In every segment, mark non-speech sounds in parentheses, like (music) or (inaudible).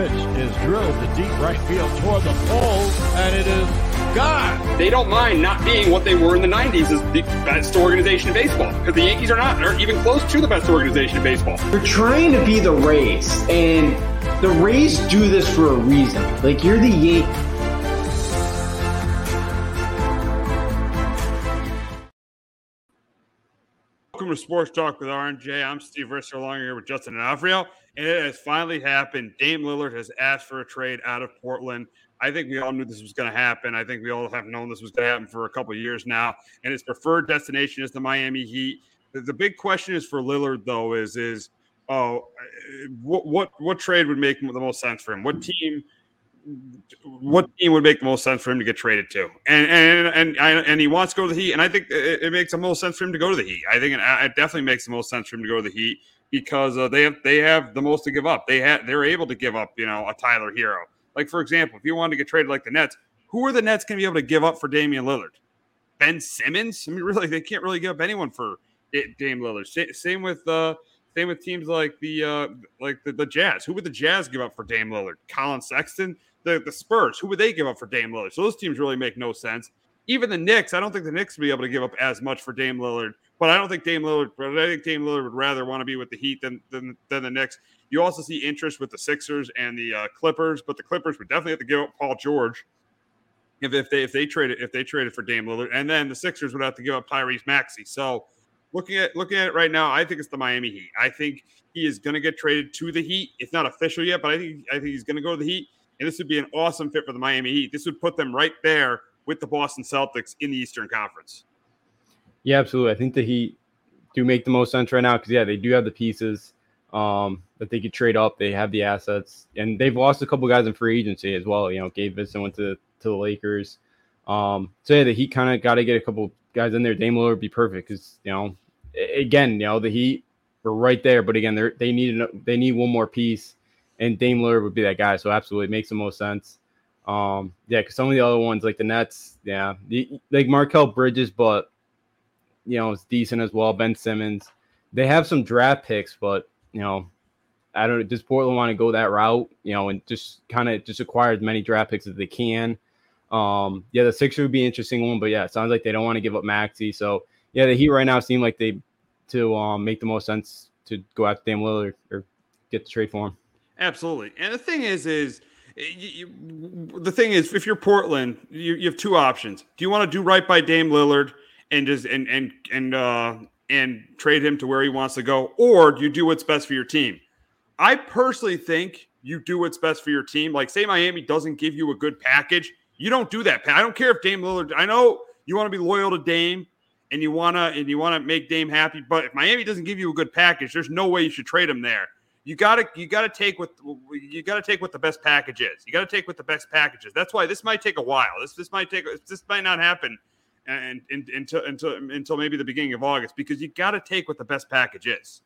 Pitch is drilled to deep right field toward the pole, and it is gone. They don't mind not being what they were in the 90s as the best organization in baseball because the Yankees are not, aren't even close to the best organization in baseball. You're trying to be the Rays, and the Rays do this for a reason. Like, you're the Yankees. Welcome to Sports Talk with RNJ. I'm Steve Risser along here with Justin and And it has finally happened. Dame Lillard has asked for a trade out of Portland. I think we all knew this was going to happen. I think we all have known this was going to happen for a couple years now. And his preferred destination is the Miami Heat. The, the big question is for Lillard, though, is is oh, uh, what what what trade would make the most sense for him? What team? What team would make the most sense for him to get traded to? And and and and he wants to go to the Heat, and I think it, it makes the most sense for him to go to the Heat. I think it, it definitely makes the most sense for him to go to the Heat because uh, they have they have the most to give up. They have they're able to give up, you know, a Tyler Herro. Like for example, if you wanted to get traded like the Nets, who are the Nets going to be able to give up for Damian Lillard? Ben Simmons? I mean, really, they can't really give up anyone for Dame Lillard. Same with uh, same with teams like the uh, like the, the Jazz. Who would the Jazz give up for Dame Lillard? Collin Sexton. The the Spurs. Who would they give up for Dame Lillard? So those teams really make no sense. Even the Knicks. I don't think the Knicks would be able to give up as much for Dame Lillard. But I don't think Dame Lillard. But I think Dame Lillard would rather want to be with the Heat than than, than the Knicks. You also see interest with the Sixers and the uh, Clippers, but the Clippers would definitely have to give up Paul George if, if they if they traded if they traded for Dame Lillard, and then the Sixers would have to give up Tyrese Maxey. So looking at looking at it right now, I think it's the Miami Heat. I think he is going to get traded to the Heat. It's not official yet, but I think I think he's going to go to the Heat, and this would be an awesome fit for the Miami Heat. This would put them right there with the Boston Celtics in the Eastern Conference. Yeah, absolutely. I think the Heat do make the most sense right now because yeah, they do have the pieces um, that they could trade up. They have the assets, and they've lost a couple guys in free agency as well. You know, Gabe Vincent went to to the Lakers. Um, so yeah, the Heat kind of got to get a couple guys in there. Dame Lillard would be perfect because you know, again, you know, the Heat were right there, but again, they they need they need one more piece, and Dame Lillard would be that guy. So absolutely, it makes the most sense. Um, yeah, because some of the other ones like the Nets, yeah, the, like Mikal Bridges, but you know, it's decent as well. Ben Simmons, they have some draft picks, but you know, I don't. Does Portland want to go that route? You know, and just kind of just acquire as many draft picks as they can. Um, yeah, the Sixers would be an interesting one, but yeah, it sounds like they don't want to give up Maxey. So yeah, the Heat right now seem like they to um, make the most sense to go after Dame Lillard or get the trade for him. Absolutely, and the thing is, is you, you, the thing is, if you're Portland, you, you have two options. Do you want to do right by Dame Lillard and just and and and uh, and trade him to where he wants to go, or you do what's best for your team? I personally think you do what's best for your team. Like, say Miami doesn't give you a good package, you don't do that. I don't care if Dame Lillard. I know you want to be loyal to Dame and you wanna and you want to make Dame happy, but if Miami doesn't give you a good package, there's no way you should trade him there. You gotta you gotta take what you gotta take what the best package is. You gotta take what the best package is. That's why this might take a while. This this might take this might not happen and, and, until until until maybe the beginning of August because you got to take what the best package is.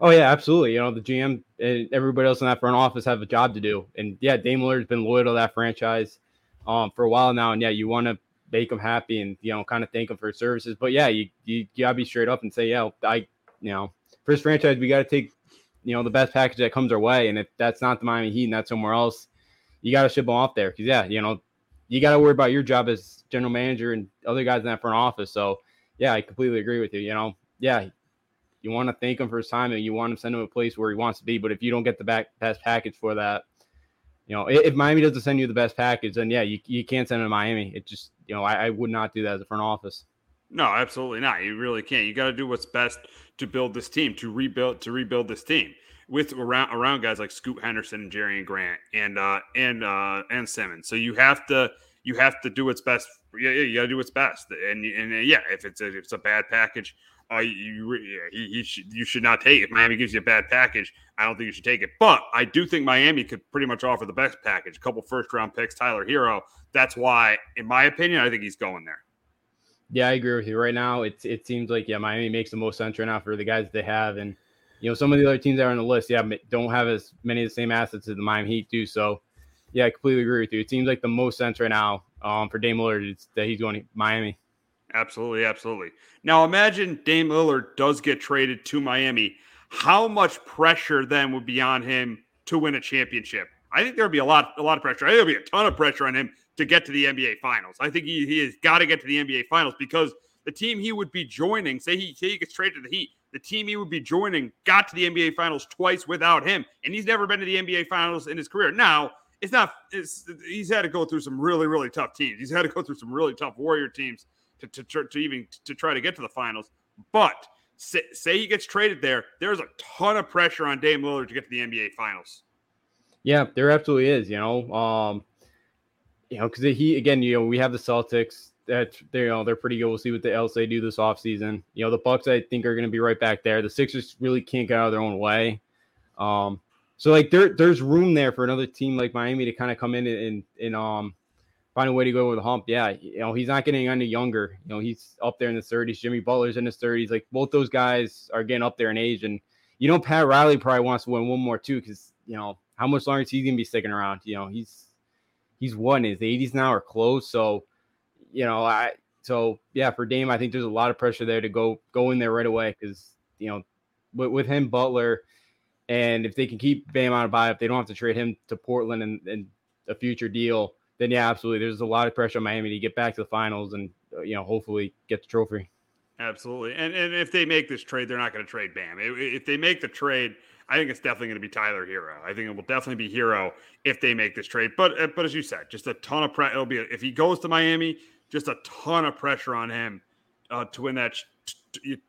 Oh yeah, absolutely. You know the GM and everybody else in that front office have a job to do, and yeah, Dame Lillard's been loyal to that franchise um, for a while now, and yeah, you want to make him happy and you know kind of thank him for services. But yeah, you you, you gotta be straight up and say, yeah, I you know for his franchise we got to take you know the best package that comes our way, and if that's not the Miami Heat and that's somewhere else, you got to ship him off there because yeah, you know you got to worry about your job as general manager and other guys in that front office. So, yeah, I completely agree with you. You know, yeah, you want to thank him for his time and you want to send him a place where he wants to be. But if you don't get the back best package for that, you know, if Miami doesn't send you the best package, then yeah, you, you can't send him to Miami. It just, you know, I, I would not do that as a front office. No, absolutely not. You really can't. You got to do what's best to build this team, to rebuild, to rebuild this team with around around guys like Scoot Henderson and Jerami Grant and uh and uh and Simons. So you have to you have to do what's best. Yeah, yeah you got to do what's best. And and uh, yeah, if it's a, if it's a bad package, uh, you you, you should you should not take it. If Miami gives you a bad package, I don't think you should take it. But I do think Miami could pretty much offer the best package. A couple first round picks, Tyler Herro. That's why, in my opinion, I think he's going there. Yeah, I agree with you. Right now, it it seems like yeah, Miami makes the most sense right now for the guys they have, and you know some of the other teams that are on the list, yeah, don't have as many of the same assets as the Miami Heat do. So yeah, I completely agree with you. It seems like the most sense right now um, for Dame Lillard is that he's going to Miami. Absolutely, absolutely. Now imagine Dame Lillard does get traded to Miami. How much pressure then would be on him to win a championship? I think there would be a lot, a lot of pressure. I think there'll be a ton of pressure on him to get to the NBA Finals. I think he, he has got to get to the NBA Finals because the team he would be joining, say he, say he gets traded to the Heat, the team he would be joining got to the NBA Finals twice without him, and he's never been to the NBA Finals in his career. Now it's not. It's he's had to go through some really really tough teams. He's had to go through some really tough Warrior teams to to, to even to try to get to the finals. But say, say he gets traded there, there's a ton of pressure on Dame Lillard to get to the NBA Finals. Yeah, there absolutely is. You know, um, you know, because he again, you know, we have the Celtics that they you know they're pretty good. We'll see what the else they do this offseason. You know, the Bucks I think are going to be right back there. The Sixers really can't get out of their own way. Um, so like there there's room there for another team like Miami to kind of come in and, and um find a way to go over the hump. Yeah, you know, he's not getting any younger. You know, he's up there in the 30s. Jimmy Butler's in his 30s. Like both those guys are getting up there in age. And you know, Pat Riley probably wants to win one more too, because you know, how much longer is he gonna be sticking around? You know, he's he's one in his 80s now or close. So, you know, I so yeah, for Dame, I think there's a lot of pressure there to go go in there right away because you know, with, with him Butler and if they can keep Bam Adebayo, if they don't have to trade him to Portland and, and a future deal, then yeah, absolutely. There's a lot of pressure on Miami to get back to the finals and uh, you know hopefully get the trophy. Absolutely, and and if they make this trade, they're not going to trade Bam. If they make the trade, I think it's definitely going to be Tyler Herro. I think it will definitely be Herro if they make this trade. But uh, but as you said, just a ton of pressure. It'll be if he goes to Miami, just a ton of pressure on him uh, to win that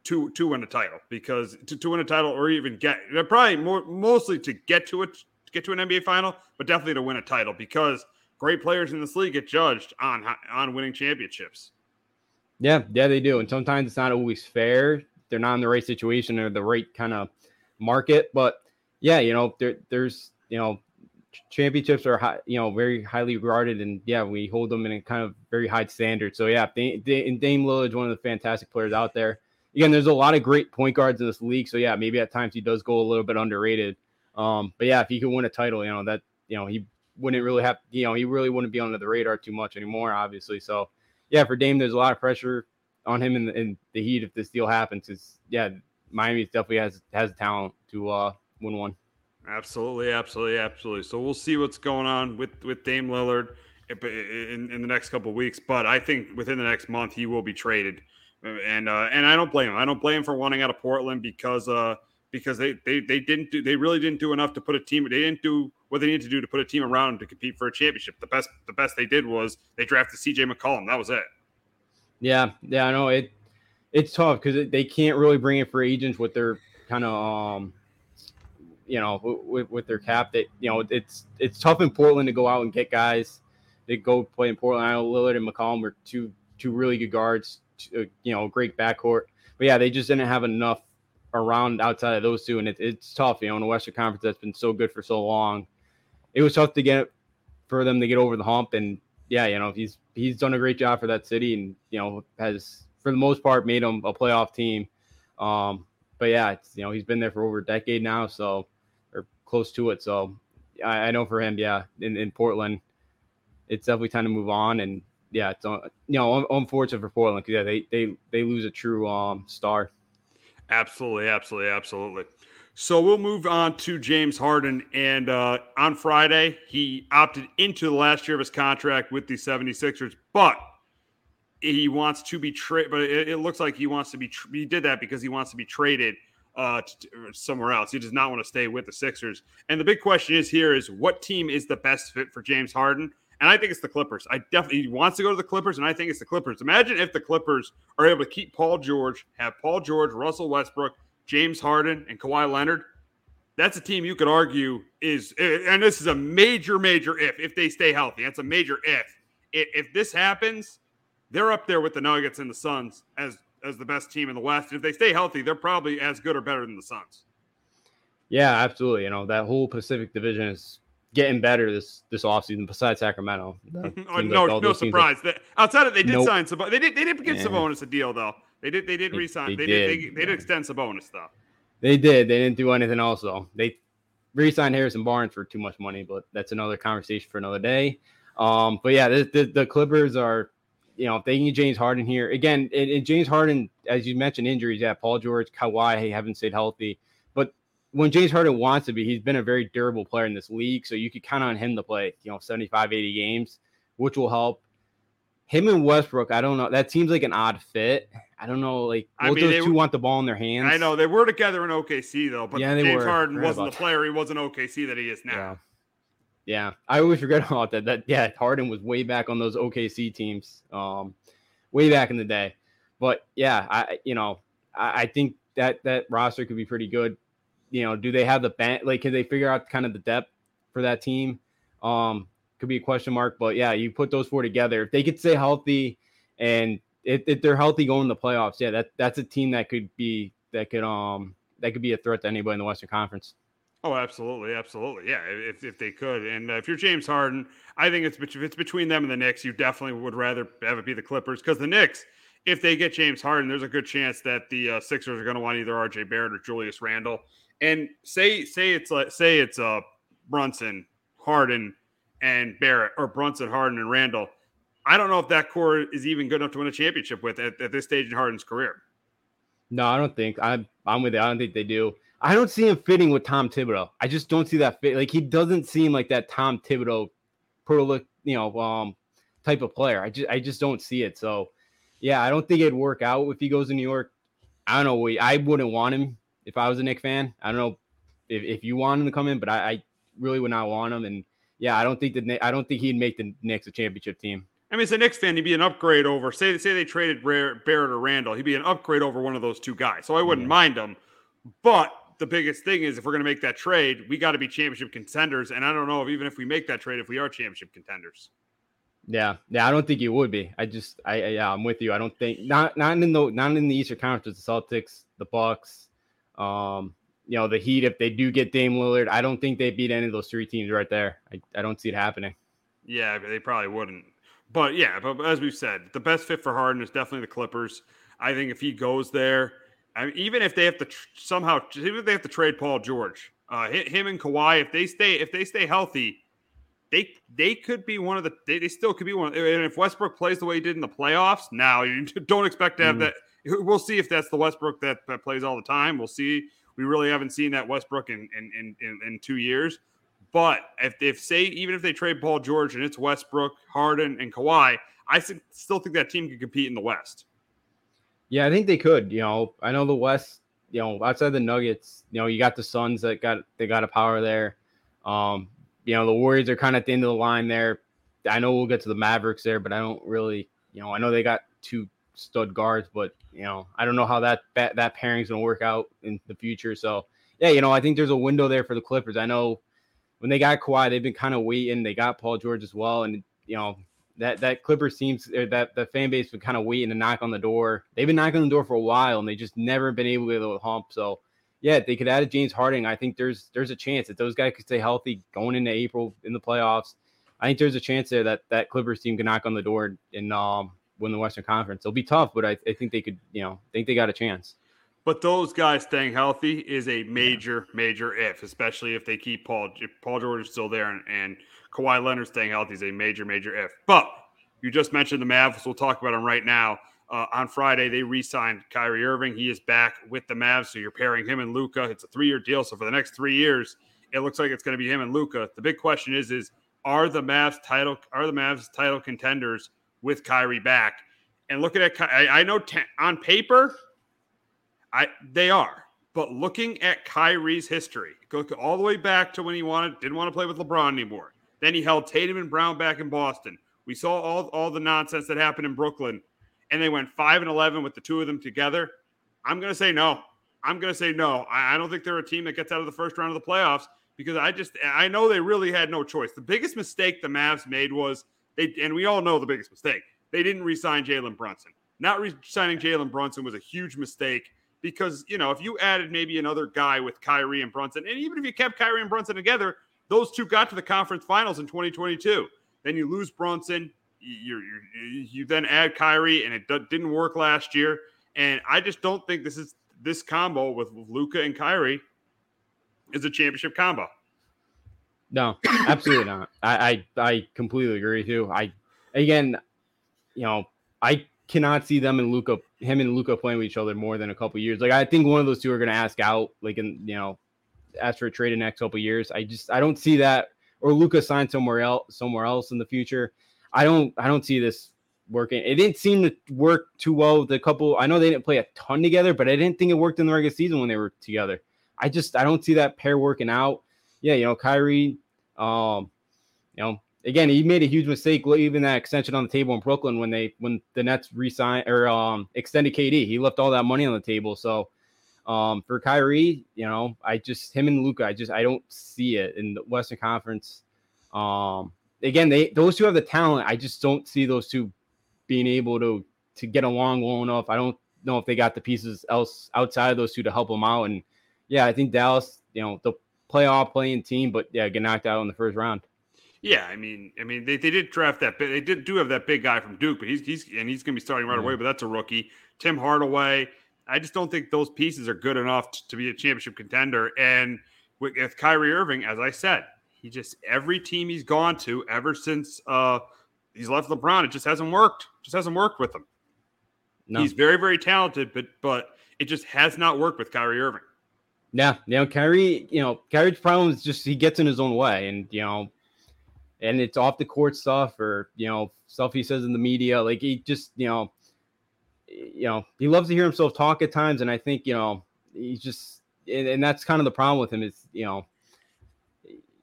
to to win a title because to, to win a title or even get they're probably more mostly to get to it get to an NBA final, but definitely to win a title because great players in this league get judged on on winning championships. Yeah, yeah, they do, and sometimes it's not always fair. They're not in the right situation or the right kind of market, but yeah, you know, there, there's you know championships are high, you know very highly regarded, and yeah, we hold them in a kind of very high standard. So yeah, Dame, Dame Lillard is one of the fantastic players out there. Again, there's a lot of great point guards in this league, so yeah, maybe at times he does go a little bit underrated. Um, but yeah, if he could win a title, you know that you know he wouldn't really have, you know, he really wouldn't be under the radar too much anymore, obviously. So yeah, for Dame, there's a lot of pressure on him in the, in the Heat if this deal happens. Because yeah, Miami definitely has has talent to uh, win one. Absolutely, absolutely, absolutely. So we'll see what's going on with with Dame Lillard in, in the next couple weeks. But I think within the next month he will be traded, and uh, and I don't blame him. I don't blame him for wanting out of Portland because uh because they they they didn't do they really didn't do enough to put a team. They didn't do what they needed to do to put a team around to compete for a championship. The best the best they did was they drafted C.J. McCollum. That was it. Yeah, yeah, I know it it's tough because they can't really bring in free agents with their kind of um, you know, with, with their cap. That you know, it's it's tough in Portland to go out and get guys. They go play in Portland. I know Lillard and McCollum were two two really good guards. Uh, you know, great backcourt. But yeah, they just didn't have enough around outside of those two, and it, it's tough. You know, in the Western Conference that's been so good for so long, it was tough to get for them to get over the hump. And yeah, you know, he's he's done a great job for that city, and you know, has for the most part made them a playoff team. Um, but yeah, it's you know he's been there for over a decade now, so close to it. So I, I know for him, yeah, in, in Portland, it's definitely time to move on. And yeah, it's uh, you know unfortunate for Portland because yeah, they they they lose a true um star. Absolutely, absolutely, absolutely. So we'll move on to James Harden. And uh, on Friday, he opted into the last year of his contract with the 76ers, but he wants to be traded. But it, it, looks like he wants to be, tra- he did that because he wants to be traded uh, somewhere else. He does not want to stay with the Sixers. And the big question is here is what team is the best fit for James Harden? And I think it's the Clippers. I definitely he wants to go to the Clippers, and I think it's the Clippers. Imagine if the Clippers are able to keep Paul George, have Paul George, Russell Westbrook, James Harden, and Kawhi Leonard. That's a team you could argue is, and this is a major, major if if they stay healthy. That's a major if. If, if this happens, they're up there with the Nuggets and the Suns as as the best team in the West. If they stay healthy, they're probably as good or better than the Suns. Yeah, absolutely. You know, that whole Pacific division is getting better this this offseason besides Sacramento. (laughs) oh, no, no surprise. That, outside of they did nope. sign some they did they did give yeah. Sabonis a deal though. They did they did resign they, they, they, did they, they, did extend Sabonis though. They did. They didn't do anything else though. They re-signed Harrison Barnes for too much money, but that's another conversation for another day. Um, but yeah, the, the Clippers are you know, if they need James Harden here again, and, and James Harden, as you mentioned, injuries. Yeah, Paul George, Kawhi haven't stayed healthy. But when James Harden wants to be, he's been a very durable player in this league. So you could count on him to play, you know, 75, 80 games, which will help. Him and Westbrook, I don't know. That seems like an odd fit. I don't know. Like both I mean, those two were, want the ball in their hands. I know they were together in OKC though, but yeah, James were. Harden wasn't the player he was in OKC that he is now. Yeah. Yeah, I always forget (laughs) about that. That yeah, Harden was way back on those OKC teams, um, way back in the day. But yeah, I you know I, I think that that roster could be pretty good. You know, do they have the bank? Like, can they figure out kind of the depth for that team? Um, could be a question mark. But yeah, you put those four together. If they could stay healthy, and if, if they're healthy going to the playoffs, yeah, that that's a team that could be that could um that could be a threat to anybody in the Western Conference. Oh, absolutely, absolutely, yeah. If, if they could, and uh, if you're James Harden, I think it's if it's between them and the Knicks, you definitely would rather have it be the Clippers because the Knicks, if they get James Harden, there's a good chance that the uh, Sixers are going to want either R.J. Barrett or Julius Randle. And say say it's like say it's uh Brunson, Harden, and Barrett, or Brunson, Harden, and Randle. I don't know if that core is even good enough to win a championship with at, at this stage in Harden's career. No, I don't think I'm. I'm with it. I don't think they do. I don't see him fitting with Tom Thibodeau. I just don't see that fit. Like he doesn't seem like that Tom Thibodeau, prolific, you know, um, type of player. I just I just don't see it. So, yeah, I don't think it'd work out if he goes to New York. I don't know. I wouldn't want him if I was a Knick fan. I don't know if, if you want him to come in, but I, I really would not want him. And yeah, I don't think that I don't think he'd make the Knicks a championship team. I mean, as a Knicks fan, he'd be an upgrade over say say they traded Barrett or Randle, He'd be an upgrade over one of those two guys. So I wouldn't mind him. But the biggest thing is if we're going to make that trade, we got to be championship contenders. And I don't know if even if we make that trade, if we are championship contenders. Yeah, yeah, I don't think you would be. I just, I, I yeah, I'm with you. I don't think not not in the not in the Eastern Conference, the Celtics, the Bucks, um, you know, the Heat. If they do get Dame Lillard, I don't think they beat any of those three teams right there. I, I don't see it happening. Yeah, they probably wouldn't. But yeah, but as we've said, the best fit for Harden is definitely the Clippers. I think if he goes there, I mean, even if they have to tr- somehow, even if they have to trade Paul George, uh, him and Kawhi, if they stay, if they stay healthy, they they could be one of the. They, they still could be one. And if Westbrook plays the way he did in the playoffs, now you (laughs) don't expect to have mm. that. (laughs) We'll see if that's the Westbrook that, that plays all the time. We'll see. We really haven't seen that Westbrook in in in, in, in two years. But if, if say even if they trade Paul George and it's Westbrook, Harden, and Kawhi, I still think that team can compete in the West. Yeah, I think they could. You know, I know the West. You know, outside the Nuggets, you know, you got the Suns that got they got a power there. Um, you know, the Warriors are kind of at the end of the line there. I know we'll get to the Mavericks there, but I don't really, you know, I know they got two stud guards, but you know, I don't know how that that, that pairing's gonna work out in the future. So yeah, you know, I think there's a window there for the Clippers. I know when they got Kawhi, they've been kind of waiting. They got Paul George as well, and you know that that Clippers seems that the fan base would kind of waiting to knock on the door. They've been knocking on the door for a while, and they just never been able to get a hump. So yeah, they could add a James Harden. I think there's there's a chance that those guys could stay healthy going into April in the playoffs. I think there's a chance there that that Clippers team can knock on the door and um, win the Western Conference. It'll be tough, but I, I think they could, you know, think they got a chance. But those guys staying healthy is a major, major if, especially if they keep Paul. Paul George is still there and, and Kawhi Leonard staying healthy is a major, major if. But you just mentioned the Mavs. We'll talk about them right now. Uh, on Friday, they re-signed Kyrie Irving. He is back with the Mavs, so you're pairing him and Luka. It's a three-year deal, so for the next three years, it looks like it's going to be him and Luka. The big question is: is are the Mavs title are the Mavs title contenders with Kyrie back? And looking at, I, I know on paper, I they are, but looking at Kyrie's history, go all the way back to when he wanted didn't want to play with LeBron anymore. Then he held Tatum and Brown back in Boston. We saw all all the nonsense that happened in Brooklyn, and they went five and eleven with the two of them together. I'm going to say no. I'm going to say no. I, I don't think they're a team that gets out of the first round of the playoffs because I just I know they really had no choice. The biggest mistake the Mavs made was they, and we all know the biggest mistake. They didn't re-sign Jalen Brunson. Not re-signing Jalen Brunson was a huge mistake because you know if you added maybe another guy with Kyrie and Brunson, and even if you kept Kyrie and Brunson together, those two got to the conference finals in 2022. Then you lose Brunson, you you then add Kyrie, and it d- didn't work last year. And I just don't think this is this combo with Luka and Kyrie is a championship combo. No, absolutely not. I, I I completely agree with you. I again, you know, I cannot see them and Luka, him and Luka playing with each other more than a couple years. Like I think one of those two are going to ask out, like in you know, ask for a trade in the next couple years. I just I don't see that. Or Luka signed somewhere else, somewhere else in the future. I don't I don't see this working. It didn't seem to work too well. The couple I know they didn't play a ton together, but I didn't think it worked in the regular season when they were together. I just I don't see that pair working out. Yeah, you know, Kyrie, um, you know, again, he made a huge mistake leaving that extension on the table in Brooklyn when they when the Nets re-signed or um extended KD. He left all that money on the table. So um for Kyrie, you know, I just him and Luka, I just I don't see it in the Western Conference. Um again, they those two have the talent. I just don't see those two being able to to get along well enough. I don't know if they got the pieces else outside of those two to help them out. And yeah, I think Dallas, you know, the playoff playing team, but yeah, get knocked out in the first round. Yeah, I mean, I mean, they, they did draft that. But they did do have that big guy from Duke, but he's he's and he's going to be starting right away. But that's a rookie, Tim Hardaway. I just don't think those pieces are good enough to, to be a championship contender. And with, with Kyrie Irving, as I said, he just every team he's gone to ever since uh, he's left LeBron, it just hasn't worked. Just hasn't worked with him. No. He's very very talented, but but it just has not worked with Kyrie Irving. Yeah, you know, Kyrie, you know, Kyrie's problem is just he gets in his own way, and you know, and it's off the court stuff or you know stuff he says in the media. Like he just, you know, you know, he loves to hear himself talk at times, and I think you know he's just, and, and that's kind of the problem with him is you know,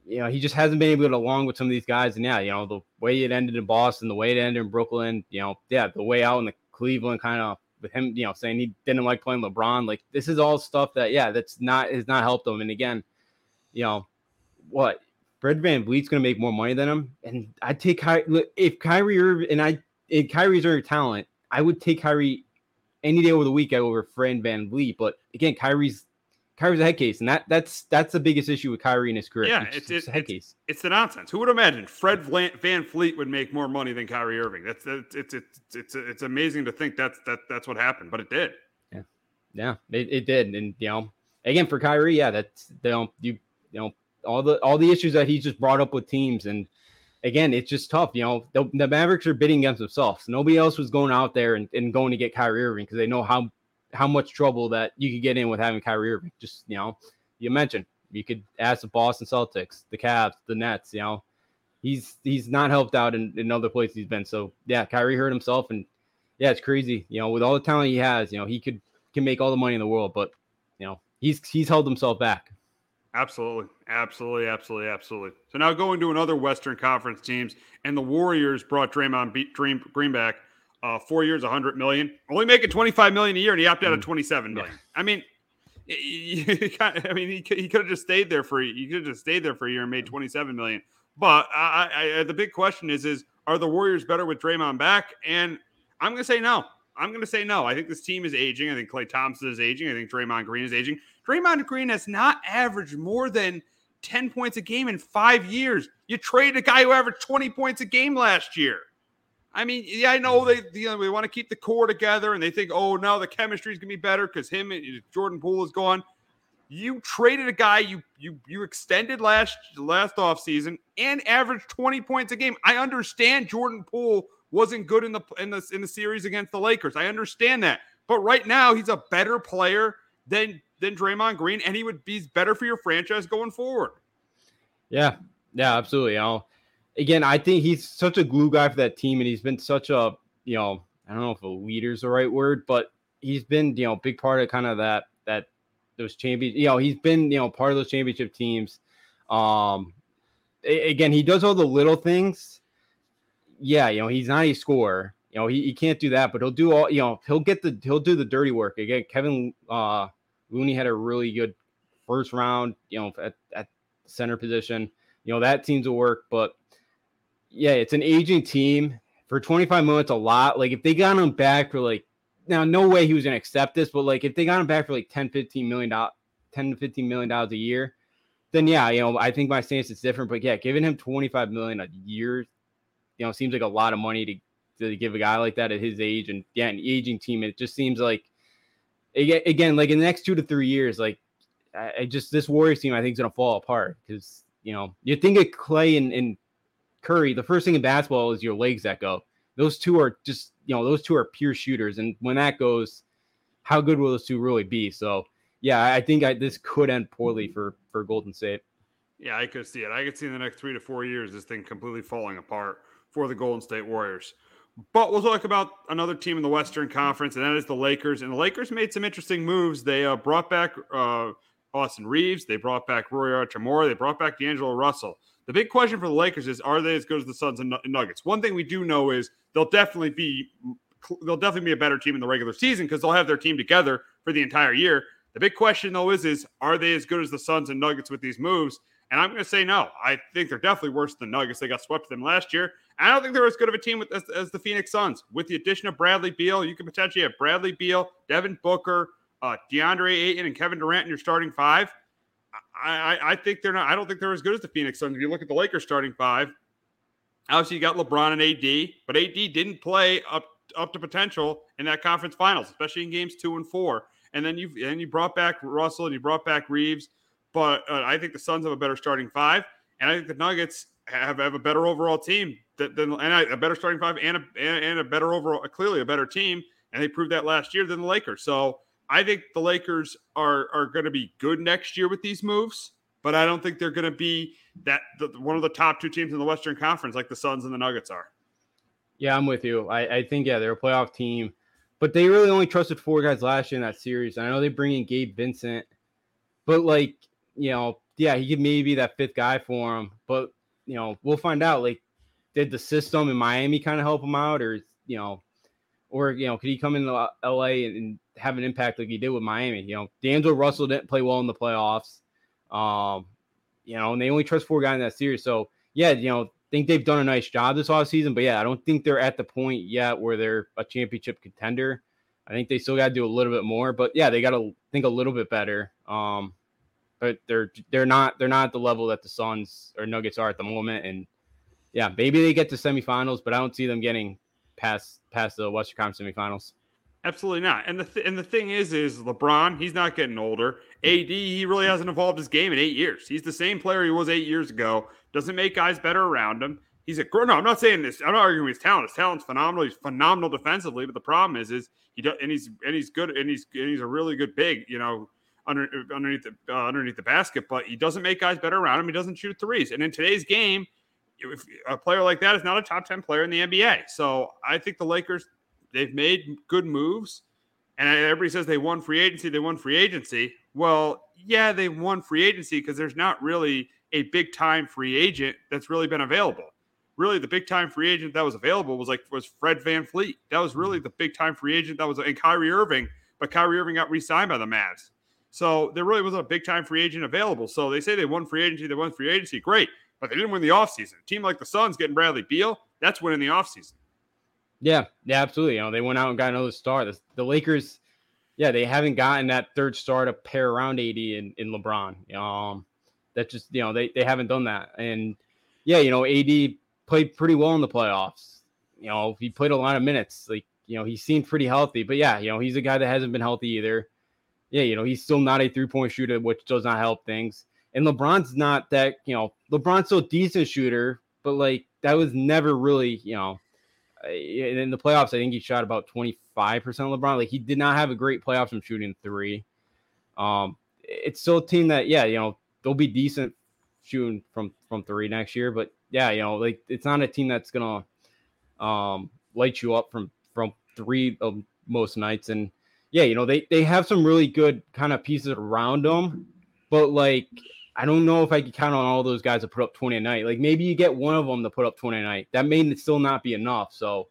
you know, he just hasn't been able to get along with some of these guys, and yeah, you know, the way it ended in Boston, the way it ended in Brooklyn, you know, yeah, the way out in the Cleveland kind of with him, you know, saying he didn't like playing LeBron. Like this is all stuff that, yeah, that's not has not helped him. And again, you know, what Fred Van VanVleet's going to make more money than him, and I'd take Ky- if Kyrie Irving and I if Kyrie's very talent, I would take Kyrie any day over the week over Fred VanVleet. But again, Kyrie's Kyrie's a head case, and that that's that's the biggest issue with Kyrie in his career. Yeah, it's, it's, it's a head it's, case. It's the nonsense. Who would imagine Fred VanVleet would make more money than Kyrie Irving? That's it's it's it's it's, it's amazing to think that's that that's what happened, but it did. Yeah, yeah, it, it did, and you know, again for Kyrie, yeah, that's you know you you know all the all the issues that he just brought up with teams, and again, it's just tough. You know, the, the Mavericks are bidding against themselves. Nobody else was going out there and, and going to get Kyrie Irving because they know how how much trouble that you could get in with having Kyrie Irving. Just you know, you mentioned you could ask the Boston Celtics, the Cavs, the Nets. You know, he's he's not helped out in, in other places he's been. So yeah, Kyrie hurt himself, and yeah, it's crazy. You know, with all the talent he has, you know, he could can make all the money in the world, but you know, he's he's held himself back. Absolutely, absolutely, absolutely, absolutely. So now going to another Western Conference teams, and the Warriors brought Draymond Green, Greenback uh, four years, 100 million, only making 25 million a year, and he opted out of 27 million. I mean, (laughs) I mean, he, he could have just stayed there for he could have just stayed there for a year and made 27 million. But I, I, the big question is, is are the Warriors better with Draymond back? And I'm going to say no. I'm going to say no. I think this team is aging. I think Klay Thompson is aging. I think Draymond Green is aging. Draymond Green has not averaged more than 10 points a game in five years. You traded a guy who averaged 20 points a game last year. I mean, yeah, I know mm-hmm. they you know, they want to keep the core together and they think, oh, now the chemistry is gonna be better because him and Jordan Poole is gone. You traded a guy you you you extended last last offseason and averaged 20 points a game. I understand Jordan Poole wasn't good in the in the in the series against the Lakers. I understand that. But right now he's a better player than than Draymond Green, and he would be better for your franchise going forward. Yeah, yeah, absolutely. You know, again, I think he's such a glue guy for that team, and he's been such a you know, I don't know if a leader is the right word, but he's been you know big part of kind of that that those champions. You know, he's been you know part of those championship teams. Um, again, he does all the little things. Yeah, you know, he's not a scorer. You know, he, he can't do that, but he'll do all. You know, he'll get the he'll do the dirty work. Again, Kevin uh, Looney had a really good first round. You know, at, at center position. You know that seems to work, but yeah, it's an aging team for 25 minutes. A lot. Like if they got him back for like now, no way he was gonna accept this, but like if they got him back for like 10, 15 million dollars, 10 to 15 million dollars a year, then yeah, you know, I think my stance is different. But yeah, giving him 25 million a year, you know, seems like a lot of money to to give a guy like that at his age and yeah, an aging team. It just seems like again, like in the next two to three years, like I just this Warriors team I think is gonna fall apart because you know you think of Klay and, and Curry. The first thing in basketball is your legs that go. Those two are just you know those two are pure shooters, and when that goes, how good will those two really be? So yeah, I think I, this could end poorly for for Golden State. Yeah, I could see it. I could see in the next three to four years this thing completely falling apart for the Golden State Warriors. But we'll talk about another team in the Western Conference, and that is the Lakers. And the Lakers made some interesting moves. They uh, brought back uh, Austin Reaves. They brought back Rui Hachimura. They brought back D'Angelo Russell. The big question for the Lakers is: Are they as good as the Suns and Nuggets? One thing we do know is they'll definitely be they'll definitely be a better team in the regular season because they'll have their team together for the entire year. The big question though is: is are they as good as the Suns and Nuggets with these moves? And I'm going to say no. I think they're definitely worse than Nuggets. They got swept them last year. I don't think they're as good of a team with, as, as, the Phoenix Suns. With the addition of Bradley Beal, you could potentially have Bradley Beal, Devin Booker, uh, DeAndre Ayton, and Kevin Durant in your starting five. I, I, I think they're not. I don't think they're as good as the Phoenix Suns. If you look at the Lakers starting five, obviously you got LeBron and AD, but AD didn't play up up to potential in that conference finals, especially in games two and four. And then you and you brought back Russell and you brought back Reaves, but uh, I think the Suns have a better starting five, and I think the Nuggets have, have a better overall team than, and a better starting five and a and a better overall, clearly a better team, and they proved that last year than the Lakers. So I think the Lakers are are going to be good next year with these moves, but I don't think they're going to be that the, one of the top two teams in the Western Conference like the Suns and the Nuggets are. Yeah, I'm with you. I, I think yeah, they're a playoff team, but they really only trusted four guys last year in that series. I know they bring in Gabe Vincent, but like you know, yeah, he could maybe be that fifth guy for him, but you know, we'll find out. Like, did the system in Miami kind of help him out, or you know, or you know, could he come into LA and, and have an impact like he did with Miami? You know, D'Angelo Russell didn't play well in the playoffs. Um, you know, and they only trust four guys in that series. So yeah, you know, think they've done a nice job this offseason, but yeah, I don't think they're at the point yet where they're a championship contender. I think they still got to do a little bit more, but yeah, they got to think a little bit better. Um, but they're they're not they're not at the level that the Suns or Nuggets are at the moment, and yeah, maybe they get to semifinals, but I don't see them getting past past the Western Conference semifinals. Absolutely not. And the th- and the thing is, is LeBron, he's not getting older. AD, he really hasn't evolved his game in eight years. He's the same player he was eight years ago. Doesn't make guys better around him. He's a no. I'm not saying this. I'm not arguing his talent. His talent's phenomenal. He's phenomenal defensively. But the problem is, is he does, and he's and he's good, and he's and he's a really good big. You know, under, underneath the uh, underneath the basket. But he doesn't make guys better around him. He doesn't shoot threes. And in today's game, if a player like that is not a top 10 player in the NBA. So I think the Lakers, they've made good moves. And everybody says they won free agency, they won free agency. Well, yeah, they won free agency because there's not really a big time free agent that's really been available. really the big time free agent that was available was like was Fred VanVleet. That was really mm-hmm. the big time free agent that was and Kyrie Irving, but Kyrie Irving got re-signed by the Mavs. So there really wasn't a big time free agent available. So they say they won free agency, they won free agency, great, but they didn't win the offseason. A team like the Suns getting Bradley Beal, that's winning the offseason. Yeah, yeah, absolutely. You know, they went out and got another star. The, the Lakers, yeah, they haven't gotten that third star to pair around AD and, in LeBron. Um, that just you know they they haven't done that. And yeah, you know, AD played pretty well in the playoffs. You know, he played a lot of minutes. Like you know, he seemed pretty healthy. But yeah, you know, he's a guy that hasn't been healthy either. Yeah, you know, he's still not a three point shooter, which does not help things. And LeBron's not that. You know, LeBron's still a decent shooter, but like that was never really you know in the playoffs, I think he shot about 25% of LeBron. Like he did not have a great playoffs from shooting three. Um, it's still a team that, yeah, you know, they'll be decent shooting from from three next year. But yeah, you know, like it's not a team that's gonna um light you up from from three of most nights. And yeah, you know, they they have some really good kind of pieces around them, but like I don't know if I could count on all those guys to put up 20 a night. Like maybe you get one of them to put up 20 a night. That may still not be enough. So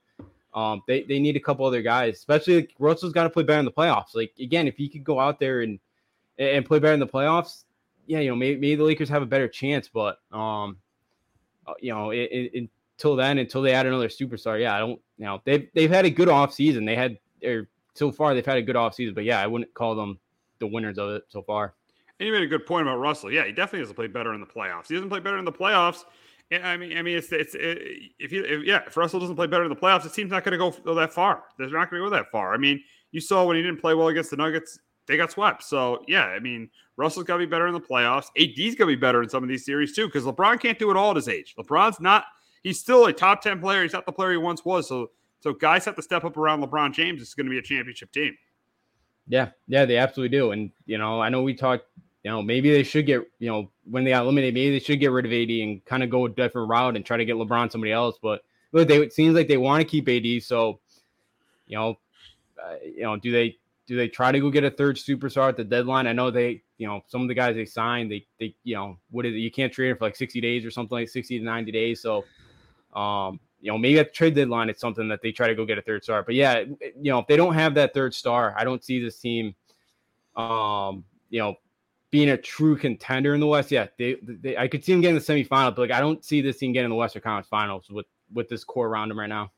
um, they, they need a couple other guys, especially like Russell's got to play better in the playoffs. Like again, if he could go out there and and play better in the playoffs, yeah, you know, maybe, maybe the Lakers have a better chance. But um, uh, you know, it, it, until then, until they add another superstar, yeah, I don't. You know, they've they've had a good off season. They had or so far they've had a good off season, but yeah, I wouldn't call them the winners of it so far. And you made a good point about Russell. Yeah, he definitely doesn't play better in the playoffs. He doesn't play better in the playoffs. I mean, I mean, it's it's it, if you if, yeah, if Russell doesn't play better in the playoffs, the team's not going to go that far. They're not going to go that far. I mean, you saw when he didn't play well against the Nuggets, they got swept. So yeah, I mean, Russell's got to be better in the playoffs. AD's got to be better in some of these series too, because LeBron can't do it all at his age. LeBron's not. He's still a top ten player. He's not the player he once was. So so guys have to step up around LeBron James. It's going to be a championship team. Yeah, yeah, they absolutely do. And you know, I know we talked you know, maybe they should get, you know, when they got eliminated, maybe they should get rid of AD and kind of go a different route and try to get LeBron somebody else. But look, they it seems like they want to keep AD. So, you know, uh, you know, do they do they try to go get a third superstar at the deadline? I know they, you know, some of the guys they signed, they they, you know, what is it? You can't trade it for like 60 days or something like 60 to 90 days. So, um, you know, maybe at the trade deadline, it's something that they try to go get a third star. But yeah, you know, if they don't have that third star, I don't see this team, um, you know, being a true contender in the West, yeah, they, they I could see them getting the semifinal, but like I don't see this team getting the Western Conference Finals with with this core around them right now.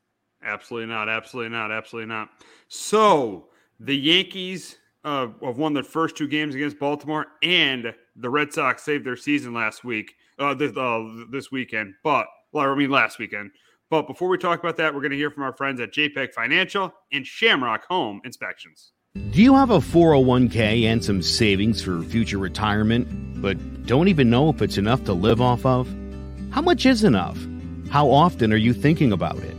Absolutely not. Absolutely not. Absolutely not. So the Yankees uh, have won their first two games against Baltimore, and the Red Sox saved their season last week, uh, this, uh, this weekend. But well, I mean last weekend. But before we talk about that, we're going to hear from our friends at JPEX Financial and Shamrock Home Inspections. Do you have a 401k and some savings for future retirement, but don't even know if it's enough to live off of? How much is enough? How often are you thinking about it?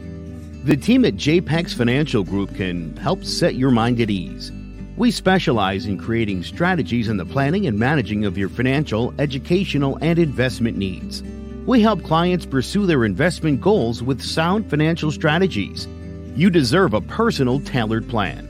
The team at JPEX Financial Group can help set your mind at ease. We specialize in creating strategies in the planning and managing of your financial, educational, and investment needs. We help clients pursue their investment goals with sound financial strategies. You deserve a personal, tailored plan.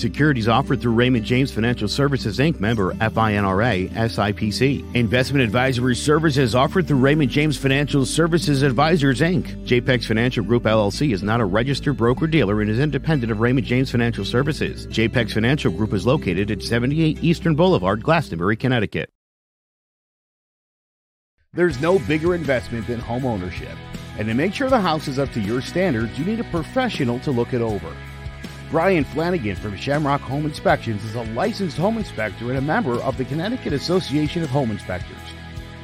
Securities offered through Raymond James Financial Services Inc. member FINRA SIPC. Investment advisory services offered through Raymond James Financial Services Advisors Inc. JPEX Financial Group LLC is not a registered broker dealer and is independent of Raymond James Financial Services. JPEX Financial Group is located at 78 Eastern Boulevard, Glastonbury, Connecticut. There's no bigger investment than home ownership. And to make sure the house is up to your standards, you need a professional to look it over. Brian Flanagan from Shamrock Home Inspections is a licensed home inspector and a member of the Connecticut Association of Home Inspectors.